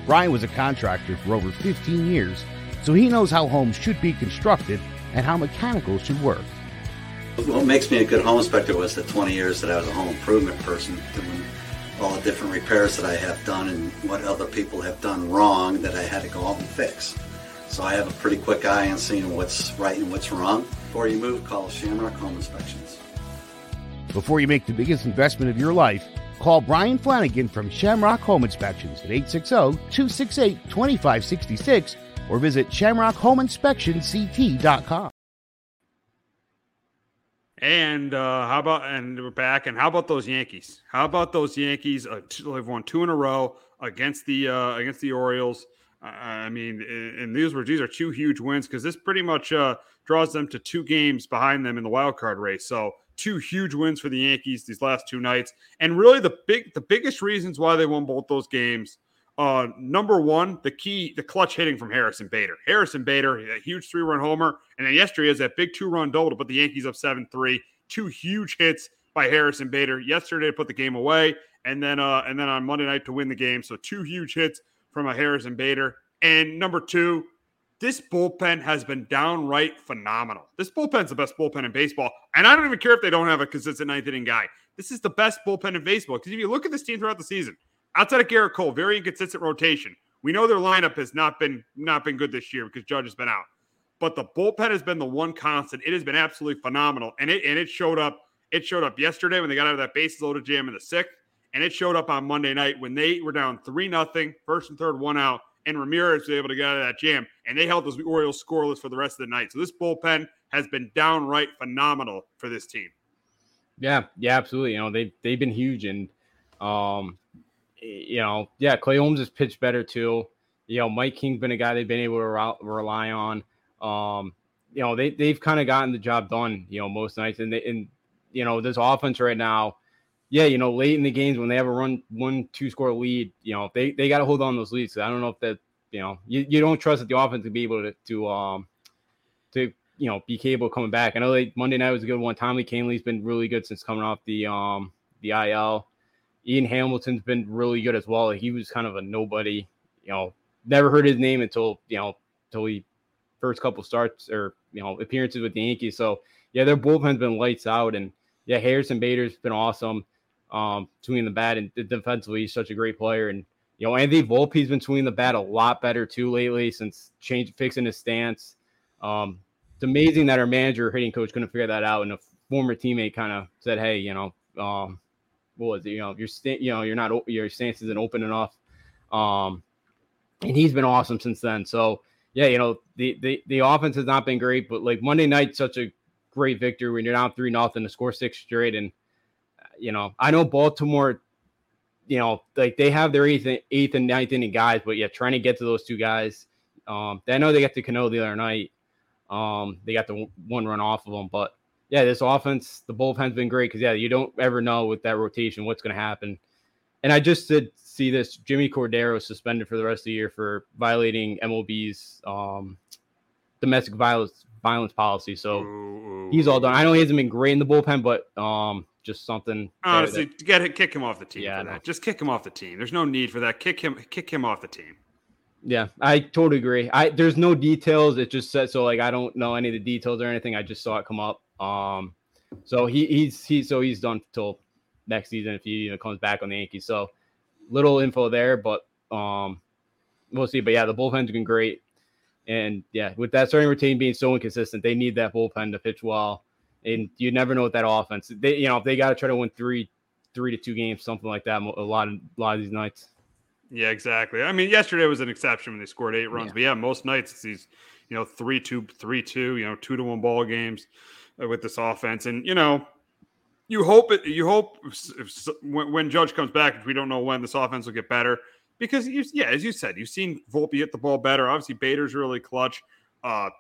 Brian was a contractor for over 15 years, so he knows how homes should be constructed and how mechanicals should work. What makes me a good home inspector was the 20 years that I was a home improvement person, doing all the different repairs that I have done and what other people have done wrong that I had to go out and fix. So I have a pretty quick eye on seeing what's right and what's wrong. Before you move, call Shamrock Home Inspections. Before you make the biggest investment of your life, call Brian Flanagan from Shamrock Home Inspections at 860-268-2566 or visit shamrockhomeinspectionct.com. And uh, how about and we're back? And how about those Yankees? How about those Yankees? Uh, they've won two in a row against the uh, against the Orioles. Uh, I mean, and these were these are two huge wins because this pretty much uh, draws them to two games behind them in the wild card race. So two huge wins for the Yankees these last two nights, and really the big the biggest reasons why they won both those games. Uh, number one, the key, the clutch hitting from Harrison Bader. Harrison Bader, a huge three run homer, and then yesterday has that big two run double to put the Yankees up seven three. Two huge hits by Harrison Bader yesterday to put the game away, and then uh, and then on Monday night to win the game. So two huge hits from a Harrison Bader. And number two, this bullpen has been downright phenomenal. This bullpen's the best bullpen in baseball. And I don't even care if they don't have a consistent ninth inning guy. This is the best bullpen in baseball. Because if you look at this team throughout the season, outside of Gerrit Cole, very inconsistent rotation. We know their lineup has not been not been good this year because Judge has been out. But the bullpen has been the one constant. It has been absolutely phenomenal. And it and it showed up. It showed up yesterday when they got out of that bases loaded jam in the sixth. And it showed up on Monday night when they were down 3 nothing, first and third, one out and Ramirez was able to get out of that jam, and they held those Orioles scoreless for the rest of the night. So this bullpen has been downright phenomenal for this team. Yeah, yeah, absolutely. You know, they they've been huge, and um, you know, yeah, Clay Holmes has pitched better too. You know, Mike King's been a guy they've been able to re- rely on. Um, you know, they they've kind of gotten the job done. You know, most nights, and they, and you know, this offense right now yeah, you know, late in the games when they have a run one two score lead, you know, they they got to hold on those leads. So I don't know if that you know you, you don't trust that the offense to be able to to um to you know be capable coming back. I know like Monday night was a good one. Tommy Kahnle's been really good since coming off the um the IL. Ian Hamilton's been really good as well. He was kind of a nobody, you know, never heard his name until you know until he first couple starts or you know appearances with the Yankees. So yeah, their bullpen's been lights out, and yeah, Harrison Bader's been awesome um, swinging the bat, and defensively, he's such a great player. And you know, Andy Volpe's been swinging the bat a lot better too lately since change fixing his stance. Um, it's amazing that our manager, hitting coach, couldn't figure that out, and a former teammate kind of said, "Hey, you know, um, what was it? You know, your st- you know, you're not your stance isn't open enough." Um, and he's been awesome since then. So yeah, you know, the the the offense has not been great, but like Monday night, such a great victory when you're down three nothing to score six straight and you know, I know Baltimore, you know, like they have their eighth, eighth and ninth inning guys, but yeah, trying to get to those two guys. Um, I know they got to Cano the other night. Um, they got the one run off of them, but yeah, this offense, the bullpen's been great because yeah, you don't ever know with that rotation what's going to happen. And I just did see this Jimmy Cordero suspended for the rest of the year for violating MLB's um, domestic violence violence policy. So he's all done. I know he hasn't been great in the bullpen, but um, just something. Honestly, that, get it, kick him off the team. Yeah, for that. just kick him off the team. There's no need for that. Kick him, kick him off the team. Yeah, I totally agree. I there's no details. It just said so. Like I don't know any of the details or anything. I just saw it come up. Um, so he he's he so he's done till next season if he you know, comes back on the Yankees. So little info there, but um, we'll see. But yeah, the bullpen's been great, and yeah, with that starting routine being so inconsistent, they need that bullpen to pitch well and you never know what that offense. They, you know, if they got to try to win three, three to two games, something like that, a lot of a lot of these nights. Yeah, exactly. I mean, yesterday was an exception when they scored eight runs, yeah. but yeah, most nights it's these, you know, three two, three two, you know, two to one ball games uh, with this offense, and you know, you hope it. You hope if, if, when, when Judge comes back, which we don't know when, this offense will get better because you, yeah, as you said, you've seen Volpe hit the ball better. Obviously, Bader's really clutch. Uh,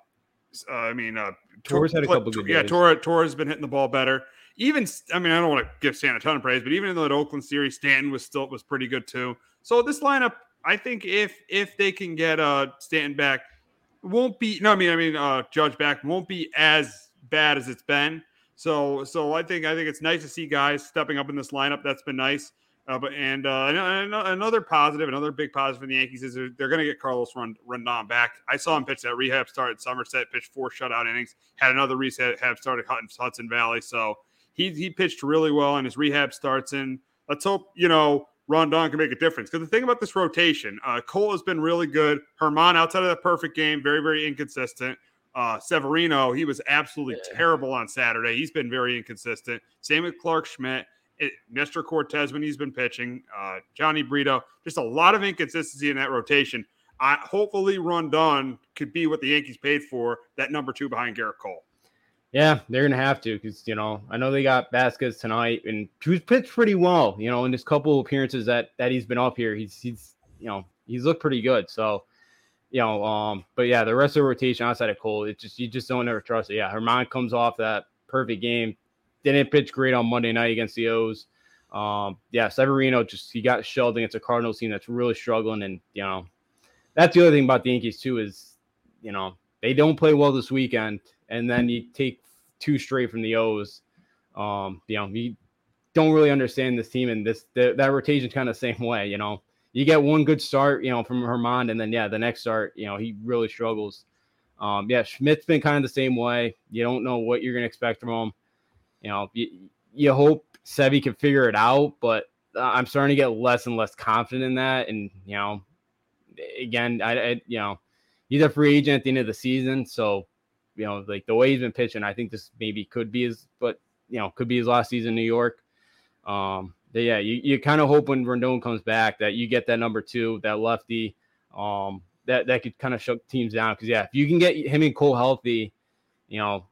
uh, I mean, uh, Torres had a couple good Yeah, Torres, Torres has been hitting the ball better. Even, I mean, I don't want to give Stanton a ton of praise, but even in that Oakland series, Stanton was still was pretty good too. So this lineup, I think if if they can get uh Stanton back, won't be. No, I mean, I mean, uh, Judge back won't be as bad as it's been. So, so I think I think it's nice to see guys stepping up in this lineup. That's been nice. Uh, but and uh, another positive, another big positive for the Yankees is they're, they're going to get Carlos Rodon back. I saw him pitch that rehab start at Somerset, pitched four shutout innings, had another rehab start at Hudson Valley. So he he pitched really well in his rehab starts. And let's hope you know Rondon can make a difference. Because the thing about this rotation, uh, Cole has been really good. Germán, outside of that perfect game, very very inconsistent. Uh, Severino, he was absolutely yeah. terrible on Saturday. He's been very inconsistent. Same with Clarke Schmidt, it, Nestor Cortes when he's been pitching, uh, Jhony Brito. Just a lot of inconsistency in that rotation. I, hopefully, Rondon could be what the Yankees paid for that number two behind Gerrit Cole. Yeah, they're gonna have to because you know I know they got Vasquez tonight, and he's pitched pretty well. You know, in this couple appearances that that he's been up here, he's he's you know he's looked pretty good. So you know, um, but yeah, the rest of the rotation outside of Cole, it just you just don't ever trust it. Yeah, Germán comes off that perfect game, didn't pitch great on Monday night against the O's. Um, yeah, Severino just he got shelled against a Cardinals team that's really struggling, and you know, that's the other thing about the Yankees too is, you know, they don't play well this weekend, and then you take two straight from the O's. Um, you know, you don't really understand this team, and this the, that rotation kind of (laughs) same way. You know, you get one good start, you know, from Germán, and then yeah, the next start, you know, he really struggles. Um, yeah, Schmidt's been kind of the same way. You don't know what you're gonna expect from him. You know, you, you hope Sevy can figure it out, but uh, I'm starting to get less and less confident in that. And you know, again, I, I you know, he's a free agent at the end of the season, so you know, like the way he's been pitching, I think this maybe could be his, but you know, could be his last season in New York. Um, yeah, you, you kind of hope when Rendon comes back that you get that number two, that lefty, um, that that could kind of shut teams down. Because yeah, if you can get him and Cole healthy, you know,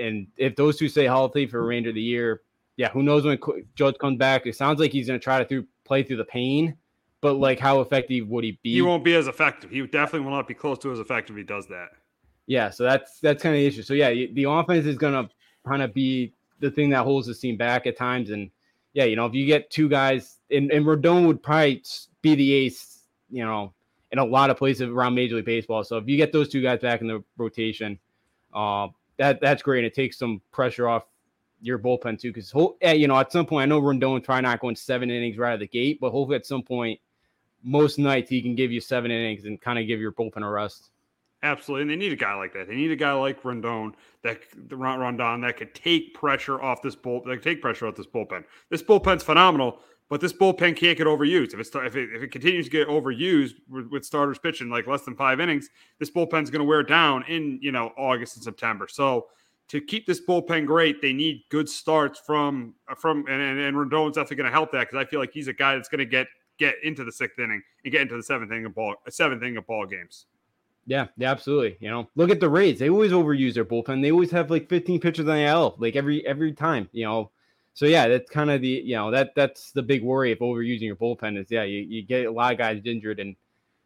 and if those two stay healthy for the remainder of the year, yeah, who knows when Judge comes back? It sounds like he's going to try to through play through the pain, but like how effective would he be? He won't be as effective. He definitely will not be close to as effective if he does that. Yeah, so that's that's kind of the issue. So yeah, the offense is going to kind of be the thing that holds the team back at times, and yeah, you know, if you get two guys, and, and Rodon would probably be the ace, you know, in a lot of places around Major League Baseball. So if you get those two guys back in the rotation, uh, that that's great. And it takes some pressure off your bullpen too, because eh, you know at some point I know Rodon try not going seven innings right out of the gate, but hopefully at some point, most nights he can give you seven innings and kind of give your bullpen a rest. Absolutely, and they need a guy like that. They need a guy like Rondon that Rondon that could take pressure off this bull. That could take pressure off this bullpen. This bullpen's phenomenal, but this bullpen can't get overused. If, if, it, if it continues to get overused with, with starters pitching like less than five innings, this bullpen's going to wear down in you know August and September. So to keep this bullpen great, they need good starts from uh, from and and, and Rondon's definitely going to help that because I feel like he's a guy that's going to get get into the sixth inning and get into the seventh inning of ball seventh inning of ball games. Yeah, yeah, absolutely. You know, look at the Rays. They always overuse their bullpen. They always have like 15 pitchers on the IL, like every every time. You know, so yeah, that's kind of the you know that that's the big worry of overusing your bullpen is yeah, you, you get a lot of guys injured and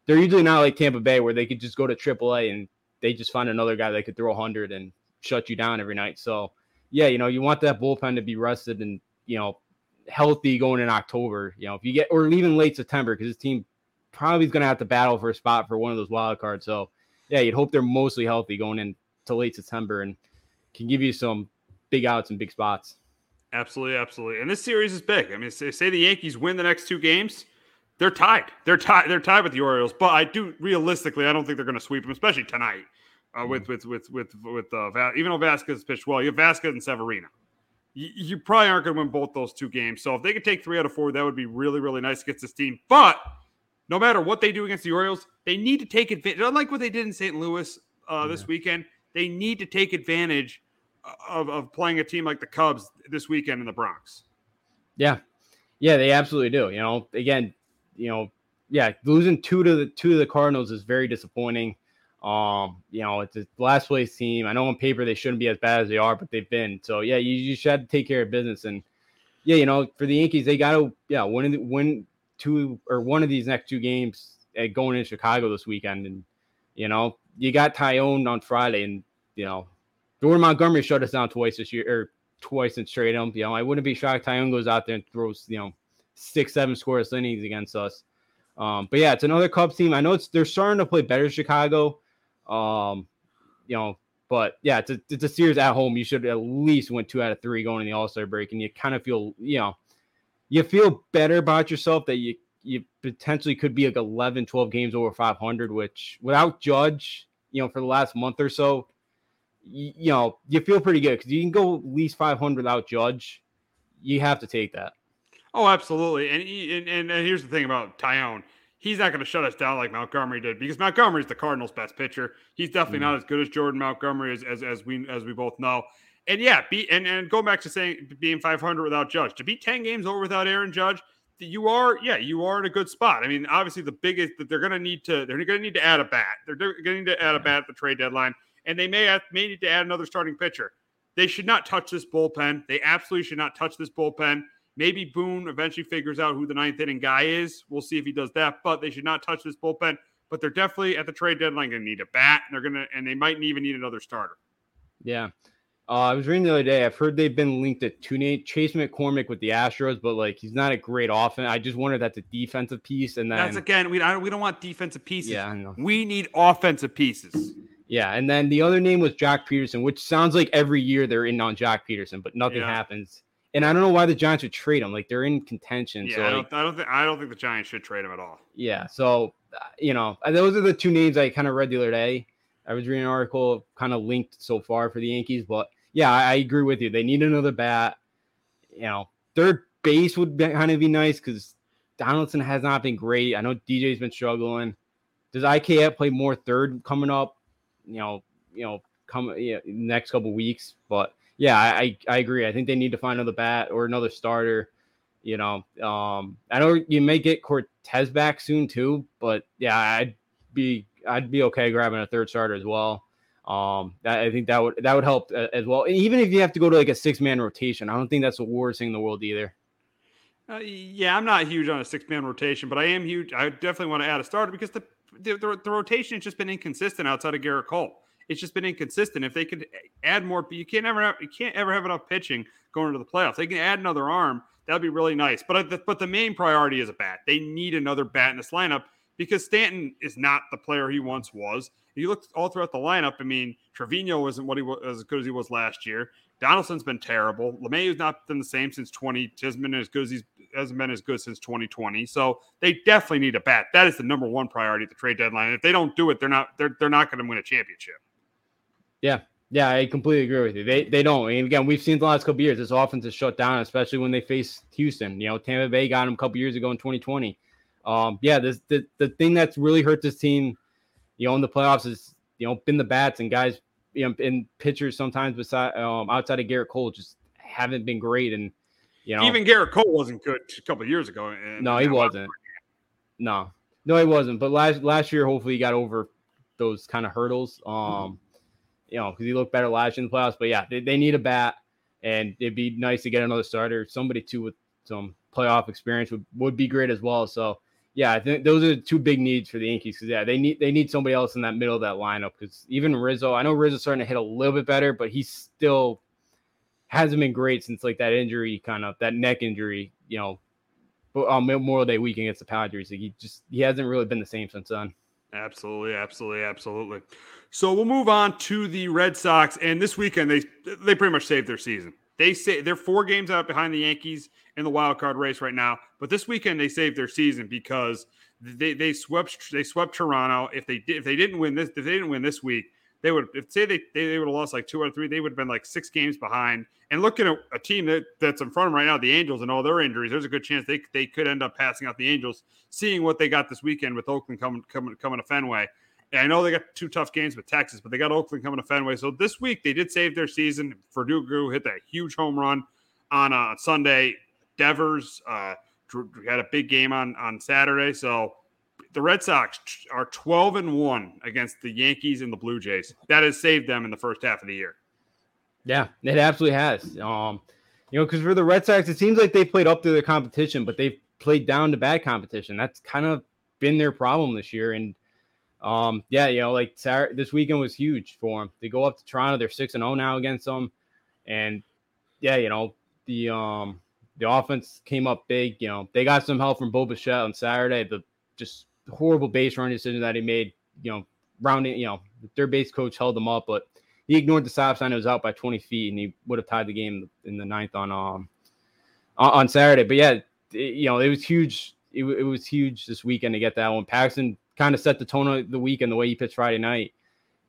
they're usually not like Tampa Bay where they could just go to AAA and they just find another guy that could throw 100 and shut you down every night. So yeah, you know, you want that bullpen to be rested and you know healthy going in October. You know, if you get or even late September because this team probably is going to have to battle for a spot for one of those wild cards. So, yeah, you'd hope they're mostly healthy going into late September and can give you some big outs and big spots. Absolutely, absolutely. And this series is big. I mean, say, say the Yankees win the next two games, they're tied. They're tied. They're tied with the Orioles. But I do realistically, I don't think they're going to sweep them, especially tonight. Uh, with mm. with with with with uh, even though Vasquez pitched well, you have Vasquez and Severino. You, you probably aren't going to win both those two games. So if they could take three out of four, that would be really really nice against this team. But no matter what they do against the Orioles, they need to take advantage. Unlike what they did in St. Louis uh, this weekend, they need to take advantage of, of playing a team like the Cubs this weekend in the Bronx. Yeah, yeah, they absolutely do. You know, again, you know, yeah, losing two to the two of the Cardinals is very disappointing. Um, you know, it's a last place team. I know on paper they shouldn't be as bad as they are, but they've been. So yeah, you, you should have to take care of business. And yeah, you know, for the Yankees, they got to yeah win win two or one of these next two games at going in Chicago this weekend. And, you know, you got Taillon on Friday and, you know, Jordan Montgomery shut us down twice this year or twice in straight up. You know, I wouldn't be shocked Taillon goes out there and throws, you know, six, seven scoreless innings against us. Um, but yeah, it's another Cubs team. I know it's they're starting to play better Chicago. Um, you know, but yeah, it's a, it's a series at home. You should at least win two out of three going in the All Star break, and you kind of feel, you know, you feel better about yourself that you you potentially could be like 11 12 games over 500 which without judge you know for the last month or so you, you know you feel pretty good because you can go at least 500 without judge you have to take that oh absolutely and and, and here's the thing about Taillon he's not going to shut us down like Montgomery did because Montgomery's the Cardinals' best pitcher. He's definitely mm. not as good as Jordan Montgomery as, as, as we as we both know. And yeah, be and, and go back to saying being 500 without Judge to be 10 games over without Aaron Judge, you are yeah you are in a good spot. I mean, obviously the biggest that they're going to need to they're going to need to add a bat. They're going to need to add a bat at the trade deadline, and they may have, may need to add another starting pitcher. They should not touch this bullpen. They absolutely should not touch this bullpen. Maybe Boone eventually figures out who the ninth inning guy is. We'll see if he does that, but they should not touch this bullpen. But they're definitely at the trade deadline going to need a bat, and they're going to, and they might even need another starter. Yeah. Uh, I was reading the other day. I've heard they've been linked to Tune Chas McCormick with the Astros, but like he's not a great offense. I just wonder that's a defensive piece, and then that's again we don't we don't want defensive pieces. Yeah, we need offensive pieces. Yeah, and then the other name was Joc Pederson, which sounds like every year they're in on Joc Pederson, but nothing yeah. happens. And I don't know why the Giants would trade him. Like they're in contention. Yeah, so I, don't, I don't think I don't think the Giants should trade him at all. Yeah, so uh, you know those are the two names I kind of read the other day. I was reading an article kind of linked so far for the Yankees, but yeah, I, I agree with you. They need another bat. You know, third base would be, kind of be nice because Donaldson has not been great. I know DJ's been struggling. Does IKF play more third coming up? You know, you know, come you know, next couple weeks. But yeah, I I agree. I think they need to find another bat or another starter. You know, um, I know you may get Cortes back soon too, but yeah, I'd be I'd be okay grabbing a third starter as well. Um, that, I think that would that would help uh, as well. Even if you have to go to like a six man rotation, I don't think that's the worst thing in the world either. Uh, yeah, I'm not huge on a six man rotation, but I am huge. I definitely want to add a starter because the the, the, the rotation has just been inconsistent outside of Gerrit Cole. It's just been inconsistent. If they could add more, you can't ever have, you can't ever have enough pitching going into the playoffs. They can add another arm. That'd be really nice. But uh, the, but the main priority is a bat. They need another bat in this lineup because Stanton is not the player he once was. You look all throughout the lineup, I mean, Trevino wasn't what he was as good as he was last year. Donaldson's been terrible. LeMahieu's not been the same since 20. Hasn't been as good as he's hasn't been as good since 2020. So they definitely need a bat. That is the number one priority at the trade deadline. If they don't do it, they're not they're they're not going to win a championship. Yeah, yeah, I completely agree with you. They they don't. And again, we've seen the last couple years this offense is shut down, especially when they face Houston. You know, Tampa Bay got them a couple years ago in 2020. Um, yeah, this the the thing that's really hurt this team, you know, in the playoffs is you know been the bats and guys, you know, and pitchers sometimes beside um outside of Gerrit Cole just haven't been great. And you know, even Gerrit Cole wasn't good a couple years ago. And, no, he wasn't. No, no, he wasn't. But last last year, hopefully, he got over those kind of hurdles. Um, you know, because he looked better last year in the playoffs. But yeah, they, they need a bat, and it'd be nice to get another starter, somebody too with some playoff experience would, would be great as well. So yeah, I think those are the two big needs for the Yankees because yeah, they need they need somebody else in that middle of that lineup because even Rizzo, I know Rizzo's starting to hit a little bit better, but he's still hasn't been great since like that injury, kind of that neck injury, you know, but um, on Memorial Day week against the Padres. Like he just he hasn't really been the same since then. Absolutely, absolutely, absolutely. So we'll move on to the Red Sox, and this weekend they they pretty much saved their season. They say they're four games out behind the Yankees in the wild card race right now, but this weekend they saved their season because they they swept they swept Toronto. If they if they didn't win this if they didn't win this week, they would if say they they, they would have lost like two or three, they would have been like six games behind. And looking at a team that, that's in front of right now, the Angels and all their injuries, there's a good chance they they could end up passing out the Angels, seeing what they got this weekend with Oakland coming coming coming to Fenway. And I know they got two tough games with Texas, but they got Oakland coming to Fenway. So this week they did save their season. for Verdugo hit that huge home run on uh, Sunday. Devers uh, had a big game on on Saturday. So the Red Sox are 12 and 1 against the Yankees and the Blue Jays. That has saved them in the first half of the year. Yeah, it absolutely has. Um, you know, because for the Red Sox, it seems like they played up to their competition, but they've played down to bad competition. That's kind of been their problem this year. And um, yeah, you know, like Saturday, this weekend was huge for them. They go up to Toronto, they're six and zero oh now against them, and yeah, you know, the um the offense came up big. You know, they got some help from Bo Bichette on Saturday. The just horrible base run decision that he made. You know, rounding. You know, their base coach held them up, but he ignored the stop sign. It was out by 20 feet, and he would have tied the game in the ninth on um on Saturday. But yeah, it, you know, it was huge. It, it was huge this weekend to get that one. Paxton kind of set the tone of the weekend the way he pitched Friday night,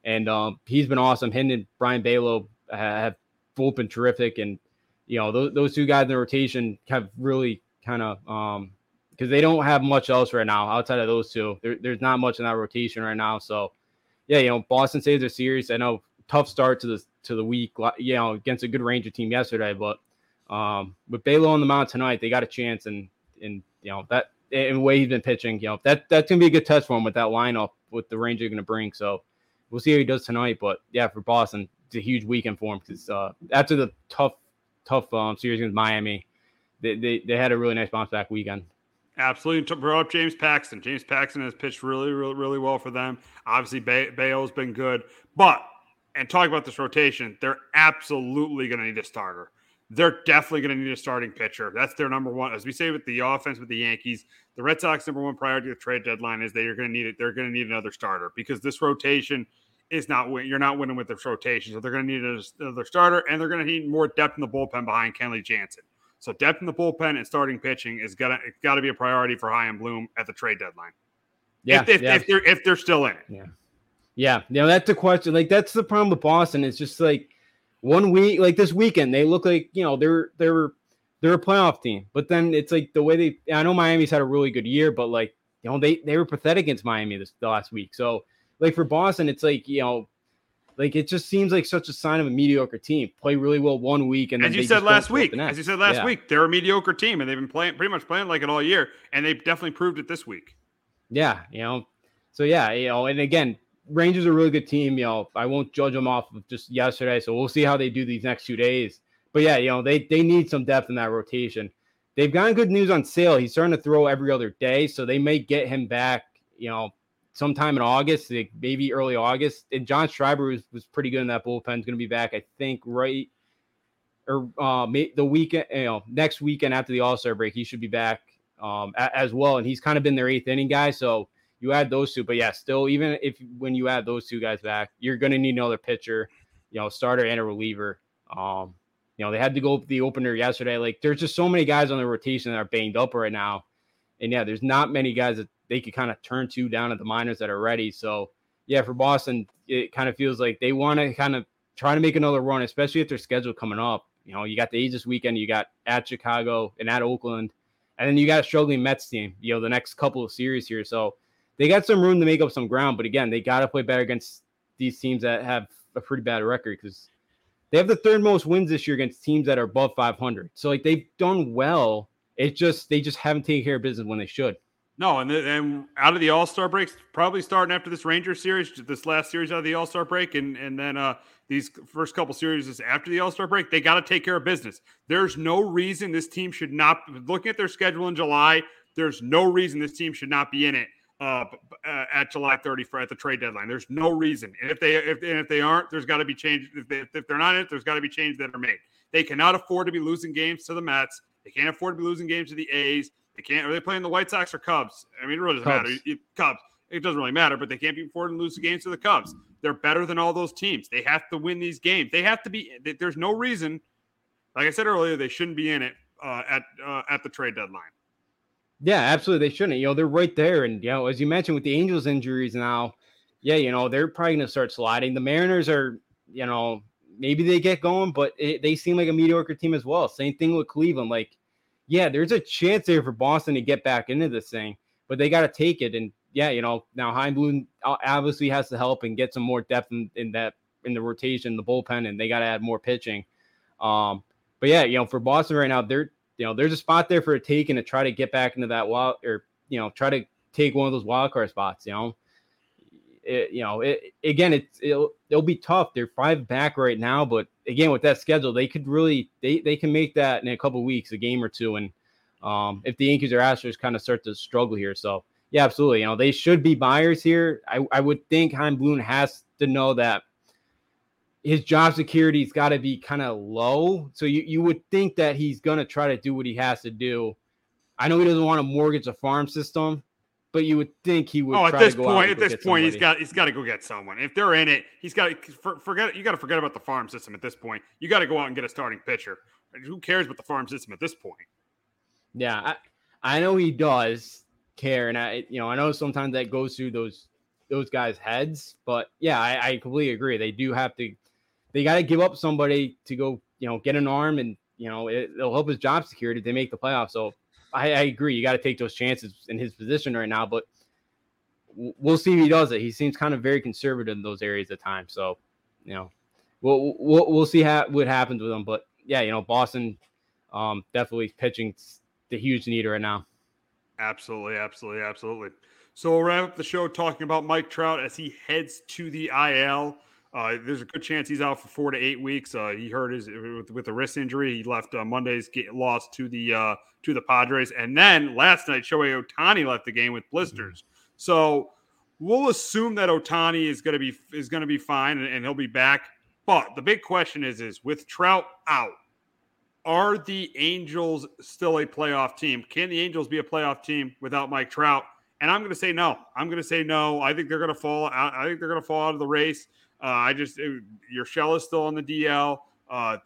and um, he's been awesome. Him and Brayan Bello have both been terrific, and you know those, those two guys in the rotation have really kind of um, because they don't have much else right now outside of those two. There, there's not much in that rotation right now. So, yeah, you know, Boston saves their series. I know tough start to the to the week, you know, against a good Ranger team yesterday, but um, with Bello on the mound tonight, they got a chance, and and you know that in the way he's been pitching, you know that that's gonna be a good test for him with that lineup with the Ranger to bring. So we'll see how he does tonight. But yeah, for Boston, it's a huge weekend for him because uh, after the tough tough um, series against Miami, they, they they had a really nice bounce back weekend. Absolutely. To Brought up James Paxton. James Paxton has pitched really, really, really well for them. Obviously, Bay- Bale's been good. But, and talk about this rotation, they're absolutely going to need a starter. They're definitely going to need a starting pitcher. That's their number one. As we say with the offense with the Yankees, the Red Sox number one priority to the trade deadline is they are going to need it. They're going to need another starter because this rotation is not win. You're not winning with this rotation, so they're going to need another starter, and they're going to need more depth in the bullpen behind Kenley Jansen. So depth in the bullpen and starting pitching is gonna it's got to be a priority for Chaim Bloom at the trade deadline. Yeah, if, if, yeah. if they're if they're still in it. Yeah, yeah. You know that's the question. Like that's the problem with Boston. It's just like one week, like this weekend, they look like you know they're they're they're a playoff team, but then it's like the way they. I know Miami's had a really good year, but like you know they they were pathetic against Miami this the last week. So like for Boston, it's like you know like it just seems like such a sign of a mediocre team. Play really well one week, and as you said last week, as you said last yeah. week, they're a mediocre team, and they've been playing pretty much playing like it all year, and they've definitely proved it this week. Yeah, you know, so yeah, you know, and again, Rangers are a really good team. You know, I won't judge them off of just yesterday, so we'll see how they do these next two days. But yeah, you know, they they need some depth in that rotation. They've gotten good news on Sale. He's starting to throw every other day, so they may get him back. You know, sometime in August, like maybe early August. And John Schreiber was, was pretty good in that bullpen. Is going to be back, I think, right or uh, the weekend, you know, next weekend after the All Star break, he should be back um, as well. And he's kind of been their eighth inning guy, so you add those two. But yeah, still, even if when you add those two guys back, you're going to need another pitcher, you know, starter and a reliever. Um, you know, they had to go the opener yesterday. Like, there's just so many guys on the rotation that are banged up right now. And yeah, there's not many guys that they could kind of turn to down at the minors that are ready. So yeah, for Boston, it kind of feels like they want to kind of try to make another run, especially if their schedule coming up. You know, you got the Aegis weekend, you got at Chicago and at Oakland, and then you got a struggling Mets team. You know, the next couple of series here, so they got some room to make up some ground. But again, they got to play better against these teams that have a pretty bad record because they have the third most wins this year against teams that are above 500. So like they've done well. It's just they just haven't taken care of business when they should. No, and then out of the All Star breaks, probably starting after this Ranger series, this last series out of the All Star break, and and then uh, these first couple series after the All Star break, they got to take care of business. There's no reason this team should not. Looking at their schedule in July, there's no reason this team should not be in it uh, uh, at July 30 for at the trade deadline. There's no reason, and if they if and if they aren't, there's got to be change. If, they, if they're not in it, there's got to be changes that are made. They cannot afford to be losing games to the Mets. They can't afford to be losing games to the A's. They can't. Are they playing the White Sox or Cubs? I mean, it really doesn't Cubs. matter. It, Cubs. It doesn't really matter, but they can't be affording to lose the games to the Cubs. They're better than all those teams. They have to win these games. They have to be. There's no reason. Like I said earlier, they shouldn't be in it uh, at uh, at the trade deadline. Yeah, absolutely. They shouldn't. You know, they're right there, and you know, as you mentioned with the Angels injuries now, yeah, you know, they're probably going to start sliding. The Mariners are, you know, maybe they get going, but it, they seem like a mediocre team as well. Same thing with Cleveland. Like yeah, there's a chance there for Boston to get back into this thing, but they got to take it. And yeah, you know, now Chaim Bloom obviously has to help and get some more depth in, in that in the rotation, the bullpen, and they got to add more pitching. Um, but yeah, you know, for Boston right now, there, you know, there's a spot there for a take and to try to get back into that wild or you know, try to take one of those wild card spots. You know, it, you know, it, again, it's it'll, it'll be tough. They're five back right now, but again, with that schedule, they could really they they can make that in a couple weeks, a game or two, and um, if the Yankees or Astros kind of start to struggle here, so yeah, absolutely, you know, they should be buyers here. I I would think Chaim Bloom has to know that his job security's got to be kind of low. So you, you would think that he's going to try to do what he has to do. I know he doesn't want to mortgage a farm system, but you would think he would. Oh, at this point, at this point, somebody. he's got he's got to go get someone. If they're in it, he's got to for, forget. You got to forget about the farm system at this point. You got to go out and get a starting pitcher. Who cares about the farm system at this point? Yeah, I, I know he does care, and I you know I know sometimes that goes through those those guys' heads, but yeah, I, I completely agree. They do have to. They got to give up somebody to go, you know, get an arm, and you know it, will help his job security. They make the playoffs, so I, I agree. You got to take those chances in his position right now, but we'll see if he does it. He seems kind of very conservative in those areas at times. So, you know, we'll we'll, we'll see how, what happens with him. But yeah, you know, Boston um, definitely pitching the huge need right now. Absolutely, absolutely, absolutely. So we'll wrap up the show talking about Mike Trout as he heads to the IL. Uh, there's a good chance he's out for four to eight weeks. Uh, he hurt his with, with, a wrist injury. He left uh, Monday's get lost to the uh, to the Padres, and then last night Shohei Ohtani left the game with blisters. Mm-hmm. So we'll assume that Ohtani is going to be is going to be fine and, and he'll be back. But the big question is is with Trout out, are the Angels still a playoff team? Can the Angels be a playoff team without Mike Trout? And I'm going to say no. I'm going to say no. I think they're going to fall out. I think they're going to fall out of the race. Uh, I just it, shell is still on the DL, uh,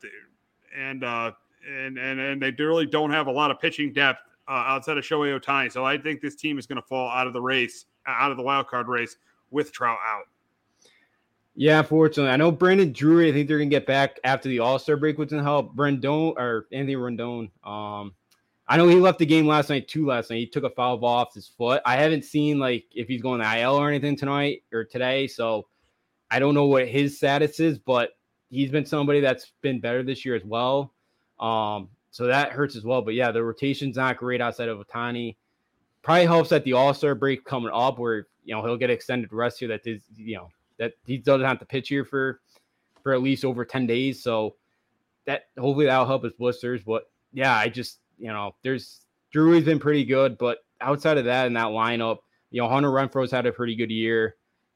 and uh, and and and they really don't have a lot of pitching depth uh, outside of Shohei Ohtani. So I think this team is going to fall out of the race, out of the wild card race with Trout out. Yeah, unfortunately, I know Brandon Drury. I think they're gonna get back after the All Star break, which will help. Rendon or Anthony Rendon. Um, I know he left the game last night too. Last night he took a foul ball off his foot. I haven't seen like if he's going to IL or anything tonight or today, so I don't know what his status is. But he's been somebody that's been better this year as well. Um, so that hurts as well. But yeah, the rotation's not great outside of Ohtani. Probably helps that the All Star break coming up, where you know he'll get extended rest here. That is, you know that he doesn't have to pitch here for for at least over 10 days. So that hopefully that'll help his blisters. But yeah, I just you know, there's Drury's been pretty good, but outside of that in that lineup, you know, Hunter Renfroe's had a pretty good year.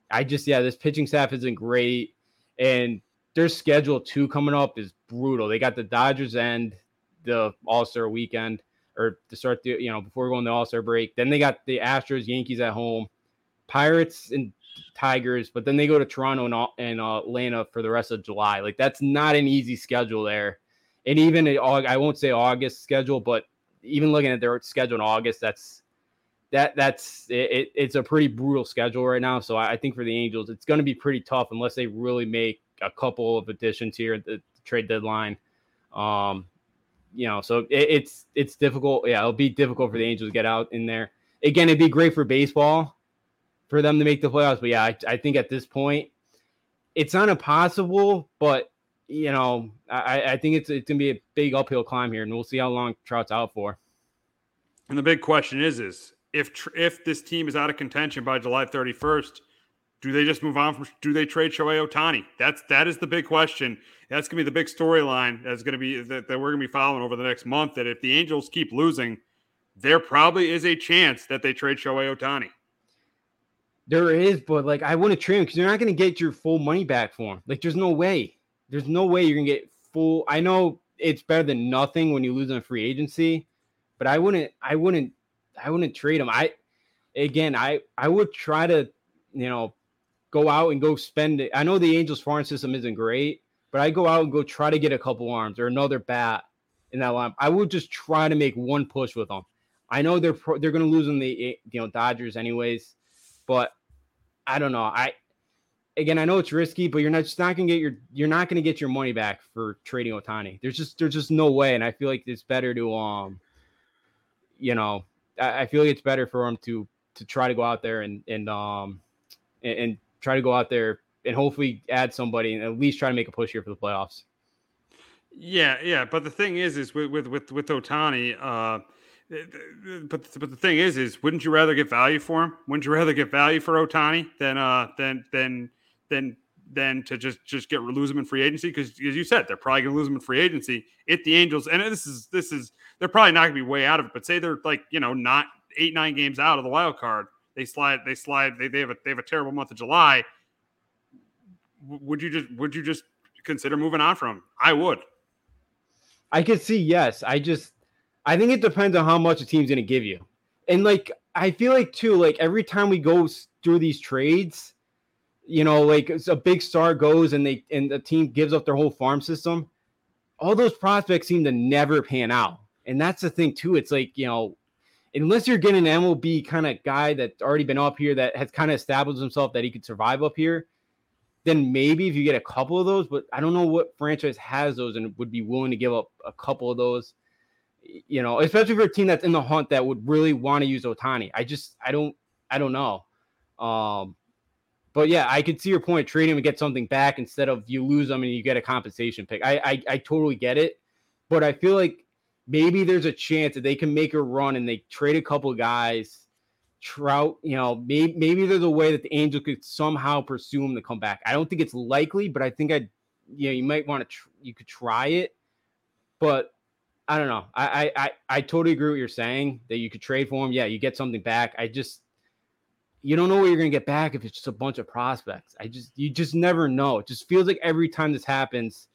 I just yeah, this pitching staff isn't great. And their schedule too coming up is brutal. They got the Dodgers and the All-Star weekend or to start the you know before going to All-Star break. Then they got the Astros, Yankees at home, Pirates and Tigers, but then they go to Toronto and, and Atlanta for the rest of July. Like that's not an easy schedule there. And even I won't say August schedule, but even looking at their schedule in August, that's that that's it, it's a pretty brutal schedule right now. So I, think for the Angels, it's going to be pretty tough unless they really make a couple of additions here at the trade deadline. Um, you know, so it, it's it's difficult. Yeah, it'll be difficult for the Angels to get out in there. Again, it'd be great for baseball for them to make the playoffs. But yeah, I, I think at this point, it's not impossible, but you know, I, I think it's it's gonna be a big uphill climb here, and we'll see how long Trout's out for. And the big question is, is if if this team is out of contention by July 31st, do they just move on from? Do they trade Shohei Ohtani? That's that is the big question. That's gonna be the big storyline. That's gonna be that, that we're gonna be following over the next month. That if the Angels keep losing, there probably is a chance that they trade Shohei Ohtani. There is, but like I wouldn't trade him because you're not to get your full money back for him. Like there's no way. There's no way you're to get full. I know it's better than nothing when you lose on free agency, but I wouldn't. I wouldn't. I wouldn't trade him. I again, I I would try to, you know, go out and go spend it. I know the Angels farm system isn't great, but I go out and go try to get a couple arms or another bat in that line. I would just try to make one push with them. I know they're pro, they're going to lose in the you know Dodgers anyways, but I don't know. I again, I know it's risky, but you're not just not gonna get your you're not gonna get your money back for trading Ohtani. There's just there's just no way, and I feel like it's better to um, you know, I, feel like it's better for him to to try to go out there and and um and, and try to go out there and hopefully add somebody and at least try to make a push here for the playoffs. Yeah, yeah, but the thing is, is with with with, with Ohtani, uh but but the thing is, is wouldn't you rather get value for him? Wouldn't you rather get value for Ohtani than uh than than than than to just just get lose them in free agency? Because as you said, they're probably gonna lose them in free agency. If the Angels and this is this is they're probably not gonna be way out of it, but say they're like you know not eight nine games out of the wild card, they slide they slide they, they have a they have a terrible month of July. Would you just would you just consider moving on from? I would. I could see yes. I just I think it depends on how much a team's going to give you. And like, I feel like too, like every time we go through these trades, you know, like a big star goes and they and the team gives up their whole farm system, all those prospects seem to never pan out. And that's the thing too. It's like, you know, unless you're getting an MLB kind of guy that's already been up here that has kind of established himself that he could survive up here, then maybe if you get a couple of those, but I don't know what franchise has those and would be willing to give up a couple of those you know, especially for a team that's in the hunt that would really want to use Ohtani. I just, I don't, I don't know. Um, but yeah, I could see your point. Trade him and get something back instead of you lose them and you get a compensation pick. I, I, I totally get it, but I feel like maybe there's a chance that they can make a run and they trade a couple guys. Trout, you know, maybe maybe there's a way that the Angels could somehow pursue him to come back. I don't think it's likely, but I think I, you know, you might want to, tr- you could try it, but I don't know. I, I I totally agree with what you're saying that you could trade for him. Yeah, you get something back. I just you don't know what you're gonna get back if it's just a bunch of prospects. I just you just never know. It just feels like every time this happens,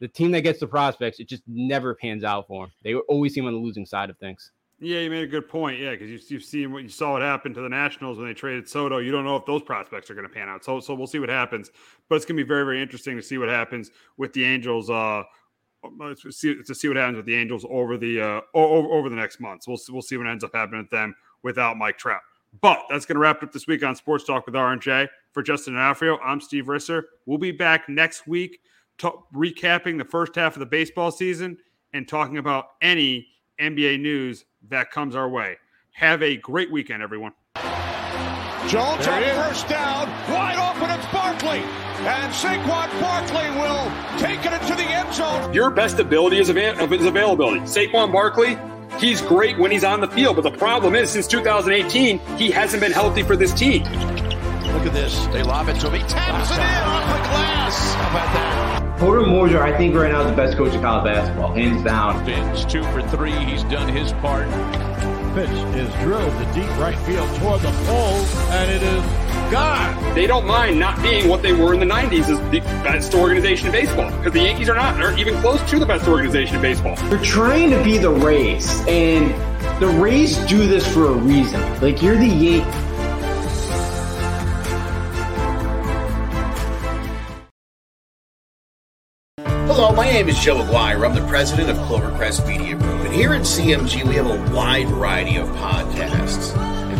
the team that gets the prospects, it just never pans out for them. They always seem on the losing side of things. Yeah, you made a good point. Yeah, because you, you've seen what you saw what happened to the Nationals when they traded Soto. You don't know if those prospects are going to pan out. So, so we'll see what happens. But it's going to be very, very interesting to see what happens with the Angels. Uh, to see, to what happens with the Angels over the uh, over, over the next months. We'll we'll see what ends up happening with them without Mike Trout. But that's going to wrap up this week on Sports Talk with R&J. For Justin D'Onofrio, I'm Steve Risser. We'll be back next week to, recapping the first half of the baseball season and talking about any NBA news that comes our way. Have a great weekend, everyone. Jones on first down, wide open. It's Barkley. And Saquon Barkley will take it into the end zone. Your best ability is, av- is availability. Saquon Barkley, he's great when he's on the field, but the problem is since 2018, he hasn't been healthy for this team. Look at this. They lob it to him. He taps it in off the glass. How about that? Porter Moser, I think right now is the best coach of college basketball, hands down. Vince, two for three. He's done his part. Pitch is drilled to deep right field toward the pole, and it is gone. They don't mind not being what they were in the 90s as the best organization in baseball because the Yankees are not, aren't even close to the best organization in baseball. They're trying to be the Rays, and the Rays do this for a reason. Like you're the Yankees. Hello, my name is Joe Aguirre. I'm the president of Clovercrest Media Group. And here at CMG, we have a wide variety of podcasts,